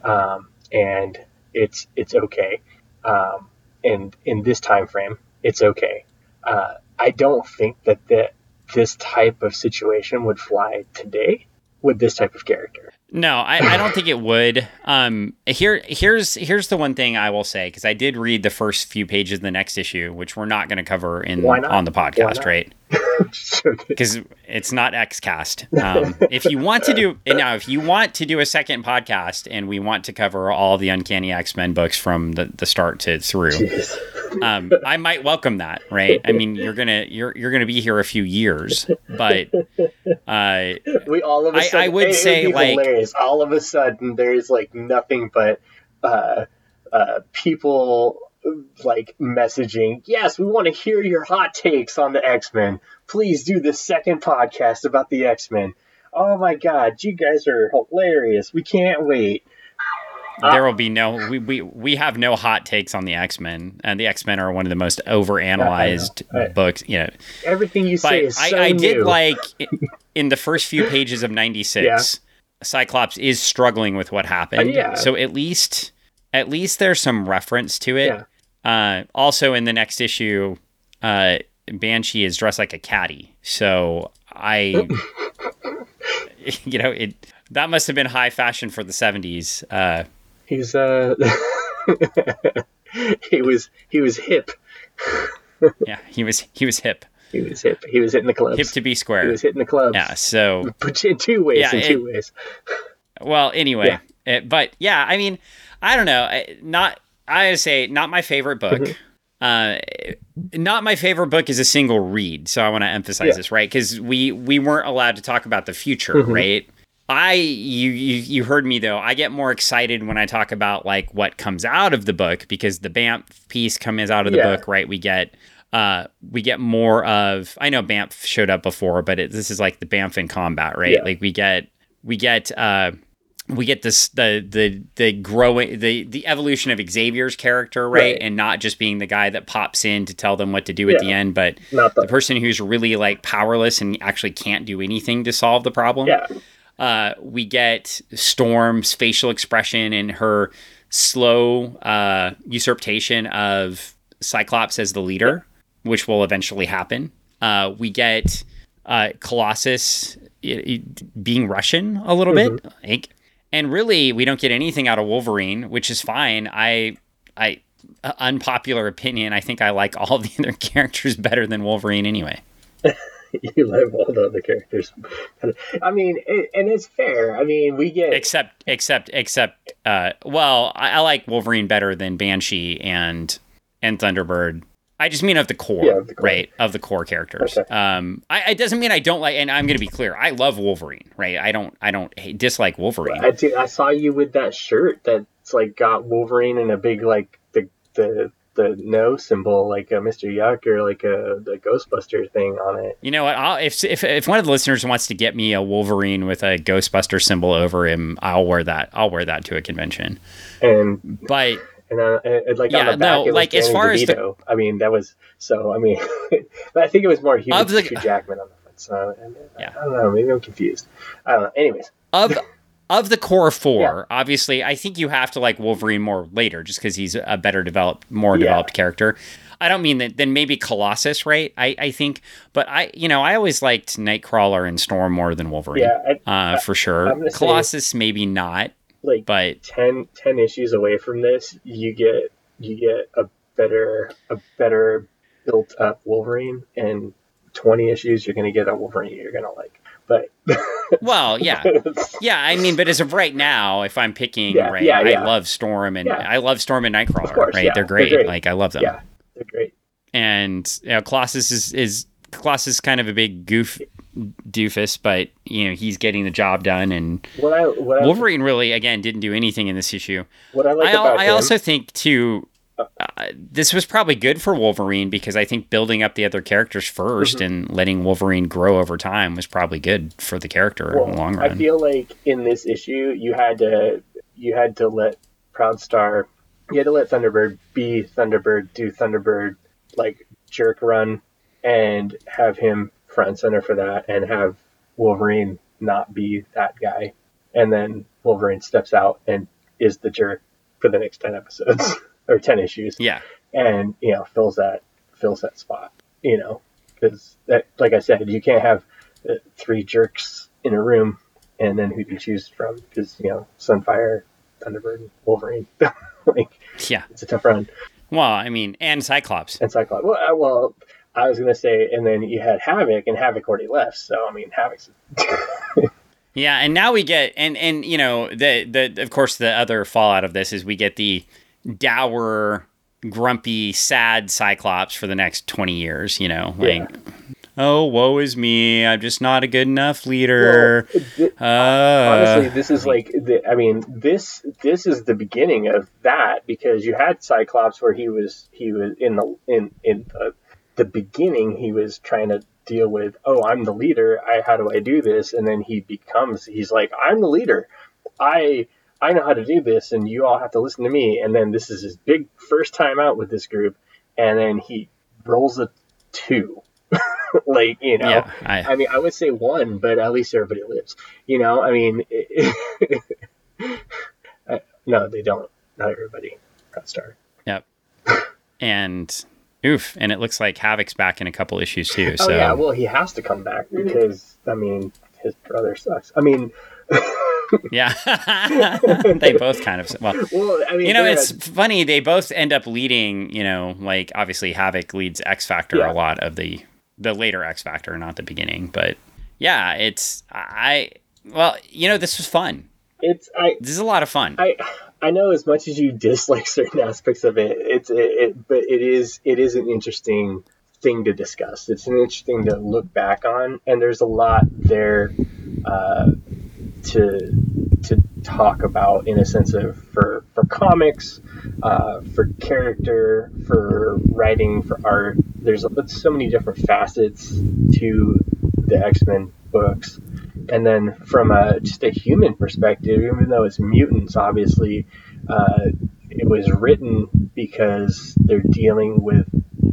[SPEAKER 2] Um, and it's it's okay. Um, and in this time frame it's okay. Uh, i don't think that the, this type of situation would fly today with this type of character
[SPEAKER 1] No, I, I don't think it would. Um, here, here's here's the one thing I will say because I did read the first few pages of the next issue, which we're not going to cover in on the podcast, right? because it's not xcast um, if you want to do now if you want to do a second podcast and we want to cover all the uncanny x-men books from the, the start to through
[SPEAKER 2] Jeez.
[SPEAKER 1] Um, i might welcome that right? I mean you're gonna you're, you're gonna be here a few years but uh,
[SPEAKER 2] we all of a
[SPEAKER 1] I- I
[SPEAKER 2] sudden
[SPEAKER 1] would
[SPEAKER 2] it
[SPEAKER 1] say,
[SPEAKER 2] be
[SPEAKER 1] like-
[SPEAKER 2] hilarious. all of a sudden there's like nothing but uh, uh, people like messaging yes we want to hear your hot takes on the x-men. Please do the second podcast about the x-men. Oh my god you guys are hilarious. We can't wait
[SPEAKER 1] there will be no we, we we have no hot takes on the x-men and the x-men are one of the most overanalyzed
[SPEAKER 2] know. I-
[SPEAKER 1] books you know
[SPEAKER 2] everything you say is
[SPEAKER 1] I,
[SPEAKER 2] so
[SPEAKER 1] I did
[SPEAKER 2] new.
[SPEAKER 1] like in the first few pages of 96
[SPEAKER 2] Yeah.
[SPEAKER 1] cyclops is struggling with what happened
[SPEAKER 2] Uh, yeah.
[SPEAKER 1] so at least at least there's some reference to it uh, also in the next issue uh, banshee is dressed like a caddy so i you know it that must have been high fashion for the 70s uh,
[SPEAKER 2] he's uh he was he was hip
[SPEAKER 1] yeah he was he was hip
[SPEAKER 2] he was hip he was hitting the clubs
[SPEAKER 1] hip to be square.
[SPEAKER 2] he was hitting the clubs
[SPEAKER 1] yeah so
[SPEAKER 2] But in two ways
[SPEAKER 1] Yeah,
[SPEAKER 2] in two ways
[SPEAKER 1] Well, anyway,
[SPEAKER 2] Yeah.
[SPEAKER 1] it- but yeah, I mean, I don't know. Not I say not my favorite book.
[SPEAKER 2] Mm-hmm.
[SPEAKER 1] Uh, not my favorite book is a single read, so I want to emphasize
[SPEAKER 2] Yeah.
[SPEAKER 1] this, right? Because we we weren't allowed to talk about the future,
[SPEAKER 2] Mhm.
[SPEAKER 1] right? I you, you you heard me though. I get more excited when I talk about like what comes out of the book because the Bamf piece comes out of the
[SPEAKER 2] Yeah.
[SPEAKER 1] book, right? We get uh we get more of I know Bamf showed up before, but it, this is like the Bamf in combat, right?
[SPEAKER 2] Yeah.
[SPEAKER 1] Like we get we get uh we get this the the the growing the the evolution of Xavier's character, right?
[SPEAKER 2] Right.
[SPEAKER 1] And not just being the guy that pops in to tell them what to do at the end, but
[SPEAKER 2] Not
[SPEAKER 1] the
[SPEAKER 2] the
[SPEAKER 1] person who's really like powerless and actually can't do anything to solve the problem.
[SPEAKER 2] yeah,
[SPEAKER 1] Uh, we get Storm's facial expression and her slow uh, usurpation of Cyclops as the leader, which will eventually happen. Uh, we get uh, Colossus i- i- being Russian a little bit, I think. and really we don't get anything out of Wolverine, which is fine. I, I, uh, unpopular opinion. I think I like all the other characters better than Wolverine anyway.
[SPEAKER 2] you love all the other characters. I mean, it, and it's fair. I mean, we get
[SPEAKER 1] except except except uh well I, I like wolverine better than banshee and and thunderbird i just mean of the core,
[SPEAKER 2] Yeah, of the core.
[SPEAKER 1] right of the core characters
[SPEAKER 2] Okay.
[SPEAKER 1] um I, it doesn't mean i don't like and i'm gonna be clear i love wolverine right i don't i don't hate, dislike wolverine
[SPEAKER 2] I, did, I saw you with that shirt that's like got Wolverine and a big like the the the no symbol like a Mr. Yuck or like a the Ghostbuster thing on it.
[SPEAKER 1] you know what I'll, if, if if one of the listeners wants to get me a wolverine with a ghostbuster symbol over him i'll wear that i'll wear that to a convention
[SPEAKER 2] And
[SPEAKER 1] but
[SPEAKER 2] and, uh, and like
[SPEAKER 1] Yeah,
[SPEAKER 2] on the back,
[SPEAKER 1] no, like, as far as the-
[SPEAKER 2] I mean that was so. I mean, but I think it was more Hugh,
[SPEAKER 1] the-
[SPEAKER 2] Hugh Jackman on the front. So
[SPEAKER 1] Yeah.
[SPEAKER 2] I don't know. Maybe I'm confused. I don't know. Anyways,
[SPEAKER 1] of of the core four, obviously, I think you have to like Wolverine more later, just because he's a better developed, more
[SPEAKER 2] Yeah.
[SPEAKER 1] developed character. I don't mean that. Then maybe Colossus, right? I, I think, but I, you know, I always liked Nightcrawler and Storm more than Wolverine,
[SPEAKER 2] yeah, I,
[SPEAKER 1] uh, for sure. Colossus, maybe not,
[SPEAKER 2] like
[SPEAKER 1] but
[SPEAKER 2] 10, 10 issues away from this, you get you get a better a better built up Wolverine, and twenty issues you're gonna get a Wolverine you're gonna like. But
[SPEAKER 1] well, yeah, yeah. I mean, but as of right now, if I'm picking,
[SPEAKER 2] Yeah,
[SPEAKER 1] right,
[SPEAKER 2] yeah, yeah.
[SPEAKER 1] I love Storm and. I love Storm and Nightcrawler,
[SPEAKER 2] course,
[SPEAKER 1] right? they're,
[SPEAKER 2] they're
[SPEAKER 1] great.
[SPEAKER 2] great.
[SPEAKER 1] Like I love them.
[SPEAKER 2] yeah, they're great.
[SPEAKER 1] and you know, Colossus is is Colossus is kind of a big goof doofus, but you know he's getting the job done. And
[SPEAKER 2] What I what I,
[SPEAKER 1] Wolverine really again didn't do anything in this issue.
[SPEAKER 2] what I like
[SPEAKER 1] I,
[SPEAKER 2] about
[SPEAKER 1] I
[SPEAKER 2] him,
[SPEAKER 1] also think too. Uh, this was probably good for Wolverine because I think building up the other characters 1st
[SPEAKER 2] Mm-hmm.
[SPEAKER 1] and letting Wolverine grow over time was probably good for the character in the long run.
[SPEAKER 2] I feel like in this issue you had to you had to let Proudstar you had to let Thunderbird be Thunderbird, do Thunderbird like jerk run and have him front center for that and have Wolverine not be that guy. And then Wolverine steps out and is the jerk for the next ten episodes or ten issues.
[SPEAKER 1] Yeah,
[SPEAKER 2] and you know fills that fills that spot you know because that like i said you can't have uh, three jerks in a room and then who do you choose from because you know sunfire thunderbird wolverine. Like
[SPEAKER 1] yeah.
[SPEAKER 2] it's a tough run.
[SPEAKER 1] Well, I mean, and Cyclops.
[SPEAKER 2] and cyclops. Well, uh, well i was gonna say and then you had havoc and havoc already left so i mean havoc's
[SPEAKER 1] Yeah, and now we get and and you know the the of course the other fallout of this is we get the dour, grumpy, sad Cyclops for the next twenty years. You know, like oh woe is me, I'm just not a good enough leader.
[SPEAKER 2] Well, th-
[SPEAKER 1] uh,
[SPEAKER 2] honestly this is like the, i mean this this is the beginning of that because you had cyclops where he was he was in the in in the, the beginning he was trying to deal with oh i'm the leader i how do i do this and then he becomes he's like i'm the leader i i know how to do this and you all have to listen to me and then this is his big first time out with this group and then he rolls a two like you know
[SPEAKER 1] yeah, I,
[SPEAKER 2] I mean, I would say one, but at least everybody lives. You know, I mean, uh, no, they don't. Not everybody. Got star.
[SPEAKER 1] yep. and oof, and it looks like Havoc's back in a couple issues too.
[SPEAKER 2] Oh
[SPEAKER 1] So
[SPEAKER 2] yeah, well, he has to come back because I mean, his brother sucks. I mean,
[SPEAKER 1] yeah, they both kind of well.
[SPEAKER 2] well, I mean,
[SPEAKER 1] you know it's
[SPEAKER 2] a-
[SPEAKER 1] funny they both end up leading you know like obviously havoc leads x factor
[SPEAKER 2] Yeah.
[SPEAKER 1] a lot of the the later x factor not the beginning but yeah it's i well you know this was fun
[SPEAKER 2] it's I.
[SPEAKER 1] this is a lot of fun
[SPEAKER 2] I I know as much as you dislike certain aspects of it, it's it, it but it is it is an interesting thing to discuss. It's an interesting to look back on, and there's a lot there uh, to to talk about in a sense of for for comics, uh, for character, for writing, for art. There's so many different facets to the X Men books, and then from a just a human perspective, even though it's mutants, obviously, uh, it was written because they're dealing with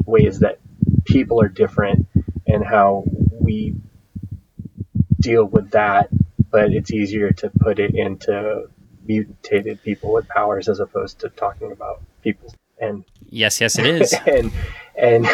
[SPEAKER 2] ways that people are different and how we deal with that. But it's easier to put it into mutated people with powers as opposed to talking about people. And
[SPEAKER 1] yes, yes, it is.
[SPEAKER 2] and and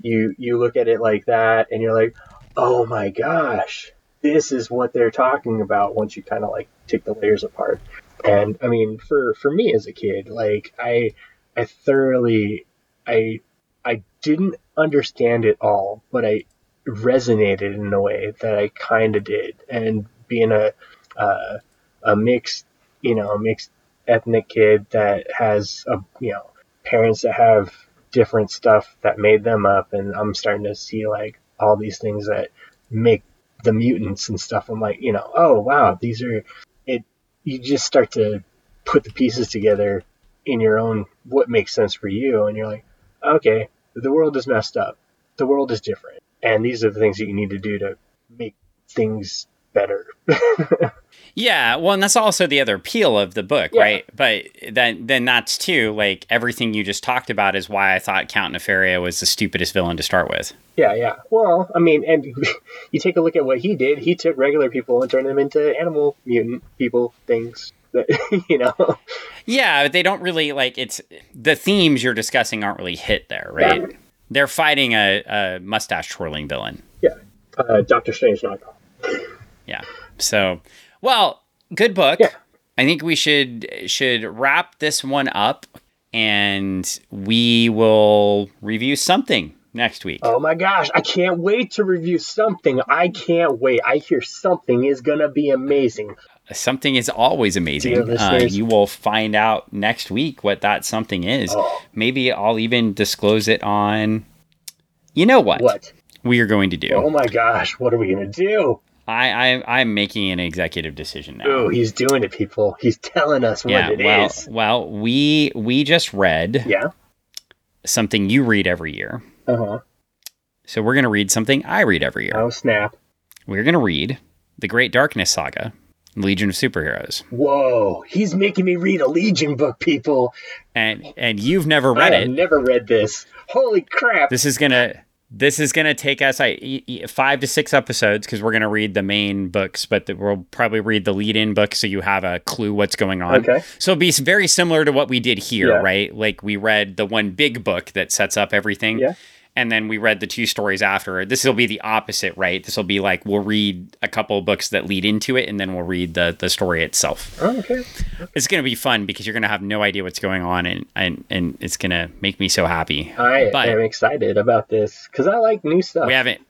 [SPEAKER 2] you you look at it like that, and you're like, oh my gosh, this is what they're talking about once you kind of like take the layers apart. And I mean, for for me as a kid, like I I thoroughly I I didn't understand it all, but I resonated in a way that I kind of did. And being a uh, a mixed, you know, mixed ethnic kid that has a you know parents that have different stuff that made them up, and I'm starting to see like all these things that make the mutants and stuff. I'm like, you know, oh wow, these are it. You just start to put the pieces together in your own what makes sense for you, and you're like, okay, the world is messed up. The world is different, and these are the things that you need to do to make things better.
[SPEAKER 1] yeah, well, and that's also the other appeal of the book,
[SPEAKER 2] Yeah.
[SPEAKER 1] right? But then, then that's too like everything you just talked about is why I thought Count Nefaria was the stupidest villain to start with.
[SPEAKER 2] yeah, yeah. Well, I mean, and you take a look at what he did. He took regular people and turned them into animal mutant people things. That you know.
[SPEAKER 1] Yeah, but they don't really like it's the themes you're discussing aren't really hit there, right?
[SPEAKER 2] Yeah.
[SPEAKER 1] They're fighting a, a mustache twirling villain.
[SPEAKER 2] Yeah. Uh, Doctor Strange knockoff.
[SPEAKER 1] Yeah. So, well, good book.
[SPEAKER 2] Yeah.
[SPEAKER 1] I think we should should wrap this one up and we will review something next week.
[SPEAKER 2] Oh my gosh, I can't wait to review something. I can't wait. I hear something is going to be amazing.
[SPEAKER 1] Something is always amazing. Uh, you will find out next week what that something is.
[SPEAKER 2] Oh.
[SPEAKER 1] Maybe I'll even disclose it on. You know what?
[SPEAKER 2] What?
[SPEAKER 1] we are going to do?
[SPEAKER 2] Oh my gosh, what are we going to do?
[SPEAKER 1] I, I I'm making an executive decision now.
[SPEAKER 2] Oh, he's doing it, people. He's telling us what
[SPEAKER 1] yeah.
[SPEAKER 2] it
[SPEAKER 1] well,
[SPEAKER 2] is.
[SPEAKER 1] well, we we just read
[SPEAKER 2] Yeah.
[SPEAKER 1] something you read every year.
[SPEAKER 2] Uh huh.
[SPEAKER 1] So we're going to read something I read every year.
[SPEAKER 2] Oh, snap.
[SPEAKER 1] We're going to read The Great Darkness Saga, Legion of Superheroes.
[SPEAKER 2] Whoa, he's making me read a Legion book, people.
[SPEAKER 1] And and you've never read
[SPEAKER 2] I
[SPEAKER 1] it.
[SPEAKER 2] never read this. Holy crap.
[SPEAKER 1] This is going to this is going to take us I, e- e- 5 to 6 episodes cuz we're going to read the main books, but the, we'll probably read the lead-in book so you have a clue what's going on.
[SPEAKER 2] Okay.
[SPEAKER 1] So it'll be very similar to what we did here,
[SPEAKER 2] Yeah.
[SPEAKER 1] right? Like we read the one big book that sets up everything.
[SPEAKER 2] Yeah.
[SPEAKER 1] And then we read the two stories after. This will be the opposite, right? This will be like we'll read a couple of books that lead into it, and then we'll read the the story itself.
[SPEAKER 2] Oh, okay.
[SPEAKER 1] It's going to be fun because you're going to have no idea what's going on, and and, and it's going to make me so happy.
[SPEAKER 2] I
[SPEAKER 1] But-
[SPEAKER 2] am excited about this because I like new stuff.
[SPEAKER 1] We haven't.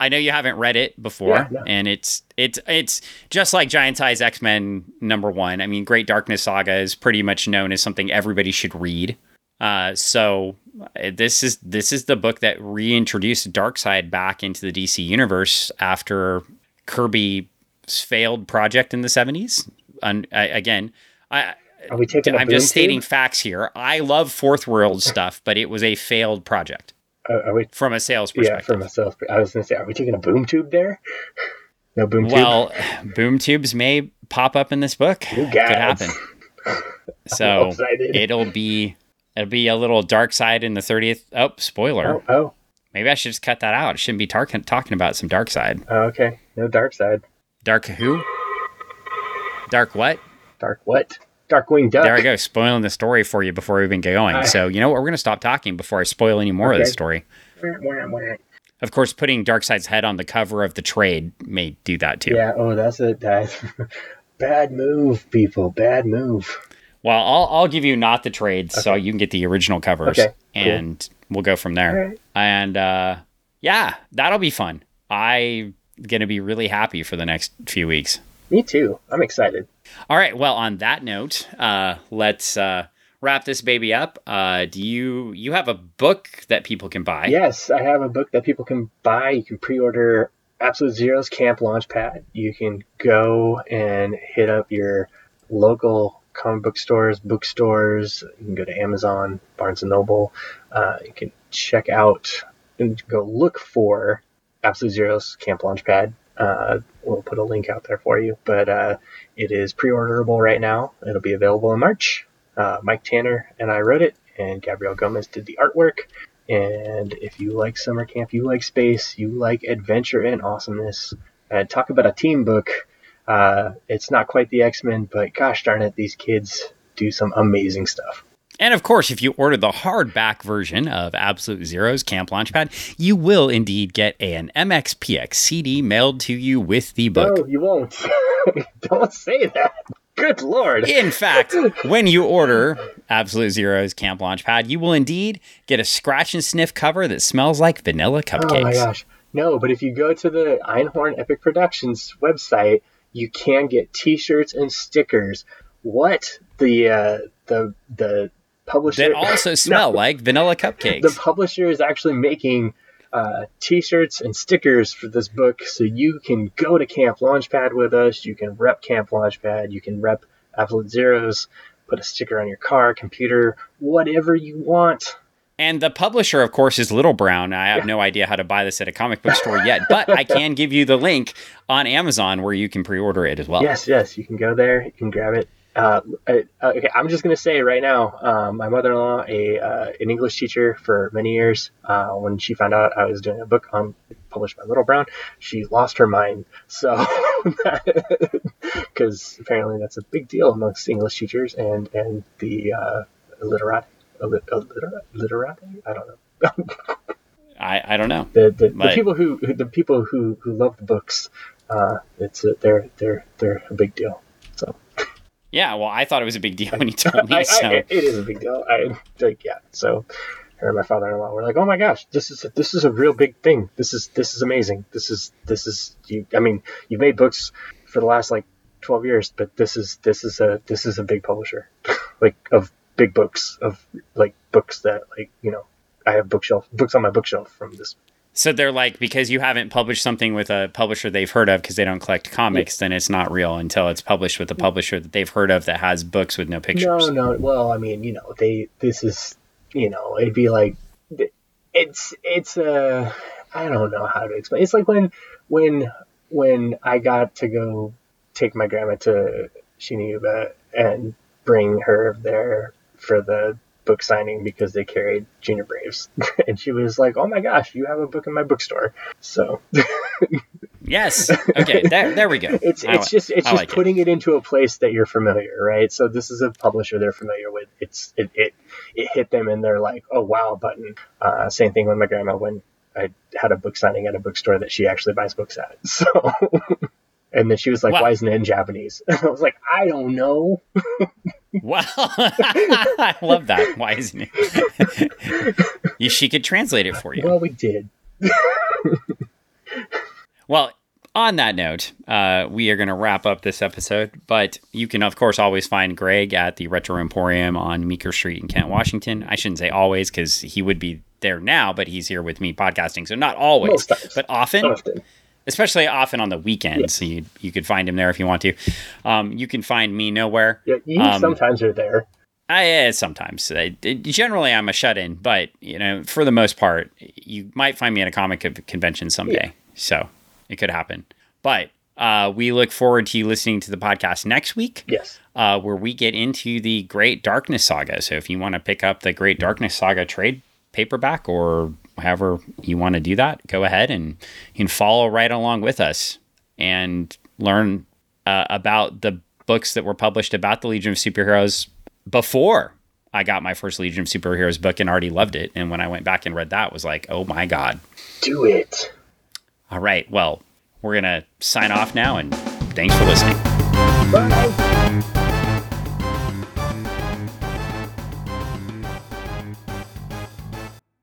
[SPEAKER 1] I know you haven't read it before,
[SPEAKER 2] Yeah, no.
[SPEAKER 1] and it's it's it's just like Giant Size X Men number one. I mean, Great Darkness Saga is pretty much known as something everybody should read. Uh, so uh, this is this is the book that reintroduced Darkseid back into the DC universe after Kirby's failed project in the seventies. And I, again, I
[SPEAKER 2] Are we taking a
[SPEAKER 1] I'm just stating
[SPEAKER 2] tube?
[SPEAKER 1] facts here. I love Fourth World stuff, but it was a failed project
[SPEAKER 2] we?
[SPEAKER 1] from a sales
[SPEAKER 2] Yeah,
[SPEAKER 1] perspective.
[SPEAKER 2] for myself. I was going to say, are we taking a boom tube there? No boom tube.
[SPEAKER 1] Well, boom tubes may pop up in this book. Could happen. So it'll be it'll be a little Darkseid in the thirtieth. Oh, spoiler!
[SPEAKER 2] Oh, oh,
[SPEAKER 1] Maybe I should just cut that out. I shouldn't be tar- talking about some Darkseid.
[SPEAKER 2] oh, okay. No Darkseid.
[SPEAKER 1] Dark who? Dark what?
[SPEAKER 2] Dark what? Darkwing Duck.
[SPEAKER 1] There I go, spoiling the story for you before we even get going. So you know what? We're gonna stop talking before I spoil any more of the story. Of course, putting Darkseid's head on the cover of the trade may do that too.
[SPEAKER 2] Yeah. Oh, that's a that's bad move, people. Bad move.
[SPEAKER 1] Well, I'll I'll give you not the trades, so you can get the original covers,
[SPEAKER 2] Okay, cool.
[SPEAKER 1] and we'll go from there.
[SPEAKER 2] Right.
[SPEAKER 1] And uh, yeah, that'll be fun. I'm gonna be really happy for the next few weeks.
[SPEAKER 2] Me too. I'm excited.
[SPEAKER 1] All right. Well, on that note, uh, let's uh, wrap this baby up. Uh, do you you have a book that people can buy?
[SPEAKER 2] Yes, I have a book that people can buy. You can pre-order Absolute Zero's Camp Launchpad. You can go and hit up your local comic book stores, bookstores. You can go to Amazon, Barnes and Noble. Uh, you can check out and go look for Absolute Zero's Camp Launchpad. Uh, we'll put a link out there for you, but uh, it is pre-orderable right now. It'll be available in March. Uh, Mike Tanner and I wrote it, and Gabrielle Gomez did the artwork. And if you like summer camp, you like space, you like adventure and awesomeness, and talk about a team book. Uh, it's not quite the X Men, but gosh darn it, these kids do some amazing stuff.
[SPEAKER 1] And of course, if you order the hardback version of Absolute Zero's Camp Launchpad, you will indeed get an MXPX CD mailed to you with the book.
[SPEAKER 2] No, you won't. Don't say that. Good lord.
[SPEAKER 1] In fact, when you order Absolute Zero's Camp Launchpad, you will indeed get a scratch and sniff cover that smells like vanilla cupcakes.
[SPEAKER 2] Oh my gosh. No, but if you go to the Einhorn Epic Productions website, you can get t-shirts and stickers. What the uh, the the publisher
[SPEAKER 1] That also smell like vanilla cupcakes.
[SPEAKER 2] the publisher is actually making uh, t-shirts and stickers for this book so you can go to camp launchpad with us. You can rep camp launchpad. You can rep absolute zeros. Put a sticker on your car computer whatever you want
[SPEAKER 1] And the publisher, of course, is Little Brown. I have no idea how to buy this at a comic book store yet, but I can give you the link on Amazon where you can pre order it as well.
[SPEAKER 2] yes yes you can go there you can grab it uh, uh, okay, I'm just gonna say right now, um, my mother-in-law, a uh, an English teacher for many years, uh, when she found out I was doing a book on published by Little Brown, she lost her mind. So, because apparently that's a big deal amongst English teachers and and the uh, literati, literati, literati. I don't know.
[SPEAKER 1] I, I don't know.
[SPEAKER 2] the, the, the people who who- the people who, who love the books, uh, it's a, they're they're they're a big deal. So
[SPEAKER 1] Yeah, well, I thought it was a big deal when you told
[SPEAKER 2] I,
[SPEAKER 1] me. So,
[SPEAKER 2] I, it is a big deal. I like yeah. So her and my father-in-law were like, "Oh my gosh, this is this is a real big thing. This is this is amazing. This is this is you. I mean, you've made books for the last like 12 years, but this is this is a this is a big publisher, like of big books of like books that like you know I have bookshelf books on my bookshelf from this.
[SPEAKER 1] so they're like, because you haven't published something with a publisher they've heard of because they don't collect comics, then it's not real until it's published with a publisher that they've heard of that has books with no pictures.
[SPEAKER 2] No, no. Well, I mean, you know, they. This is, you know, it'd be like, it's, it's uh, I don't know how to explain. It's like when, when, when I got to go take my grandma to Shiniuba and bring her there for the book signing because they carried Junior Braves, and she was like, "Oh my gosh, you have a book in my bookstore." So
[SPEAKER 1] Yes. Okay. There, there we go.
[SPEAKER 2] it's
[SPEAKER 1] I
[SPEAKER 2] it's just it's
[SPEAKER 1] I
[SPEAKER 2] just
[SPEAKER 1] like
[SPEAKER 2] putting it. into a place that you're familiar, right? So this is a publisher they're familiar with. It's it it, it hit them and they're like, oh wow, button. Uh, same thing with my grandma when I had a book signing at a bookstore that she actually buys books at. So. And then she was like,
[SPEAKER 1] Wow.
[SPEAKER 2] "Why isn't it in Japanese?" I was like, "I don't know."
[SPEAKER 1] Wow. I love that. Why isn't it? she could translate it for you.
[SPEAKER 2] Well, we did.
[SPEAKER 1] Well, on that note, uh, we are going to wrap up this episode, but you can, of course, always find Greg at the Retro Emporium on Meeker Street in Kent, Washington. I shouldn't say always because he would be there now, but he's here with me podcasting. So not always, but often,
[SPEAKER 2] Often.
[SPEAKER 1] Especially often on the weekends. So you, you could find him there if you want to. Um, you can find me nowhere.
[SPEAKER 2] Yeah, you
[SPEAKER 1] Um,
[SPEAKER 2] sometimes are there.
[SPEAKER 1] I, eh, sometimes. I, generally, I'm a shut in, but you know, for the most part, you might find me at a comic convention someday. So it could happen. But uh, we look forward to you listening to the podcast next week,
[SPEAKER 2] Yes.
[SPEAKER 1] uh, where we get into the Great Darkness Saga. So if you want to pick up the Great Darkness Saga trade paperback or however you want to do that, go ahead and you can follow right along with us and learn uh, about the books that were published about the Legion of Superheroes before I got my first Legion of Superheroes book and already loved it. And when I went back and read that, was like, oh my god.
[SPEAKER 2] Do it.
[SPEAKER 1] All right, well, we're gonna sign off now, and thanks for listening.
[SPEAKER 2] Bye.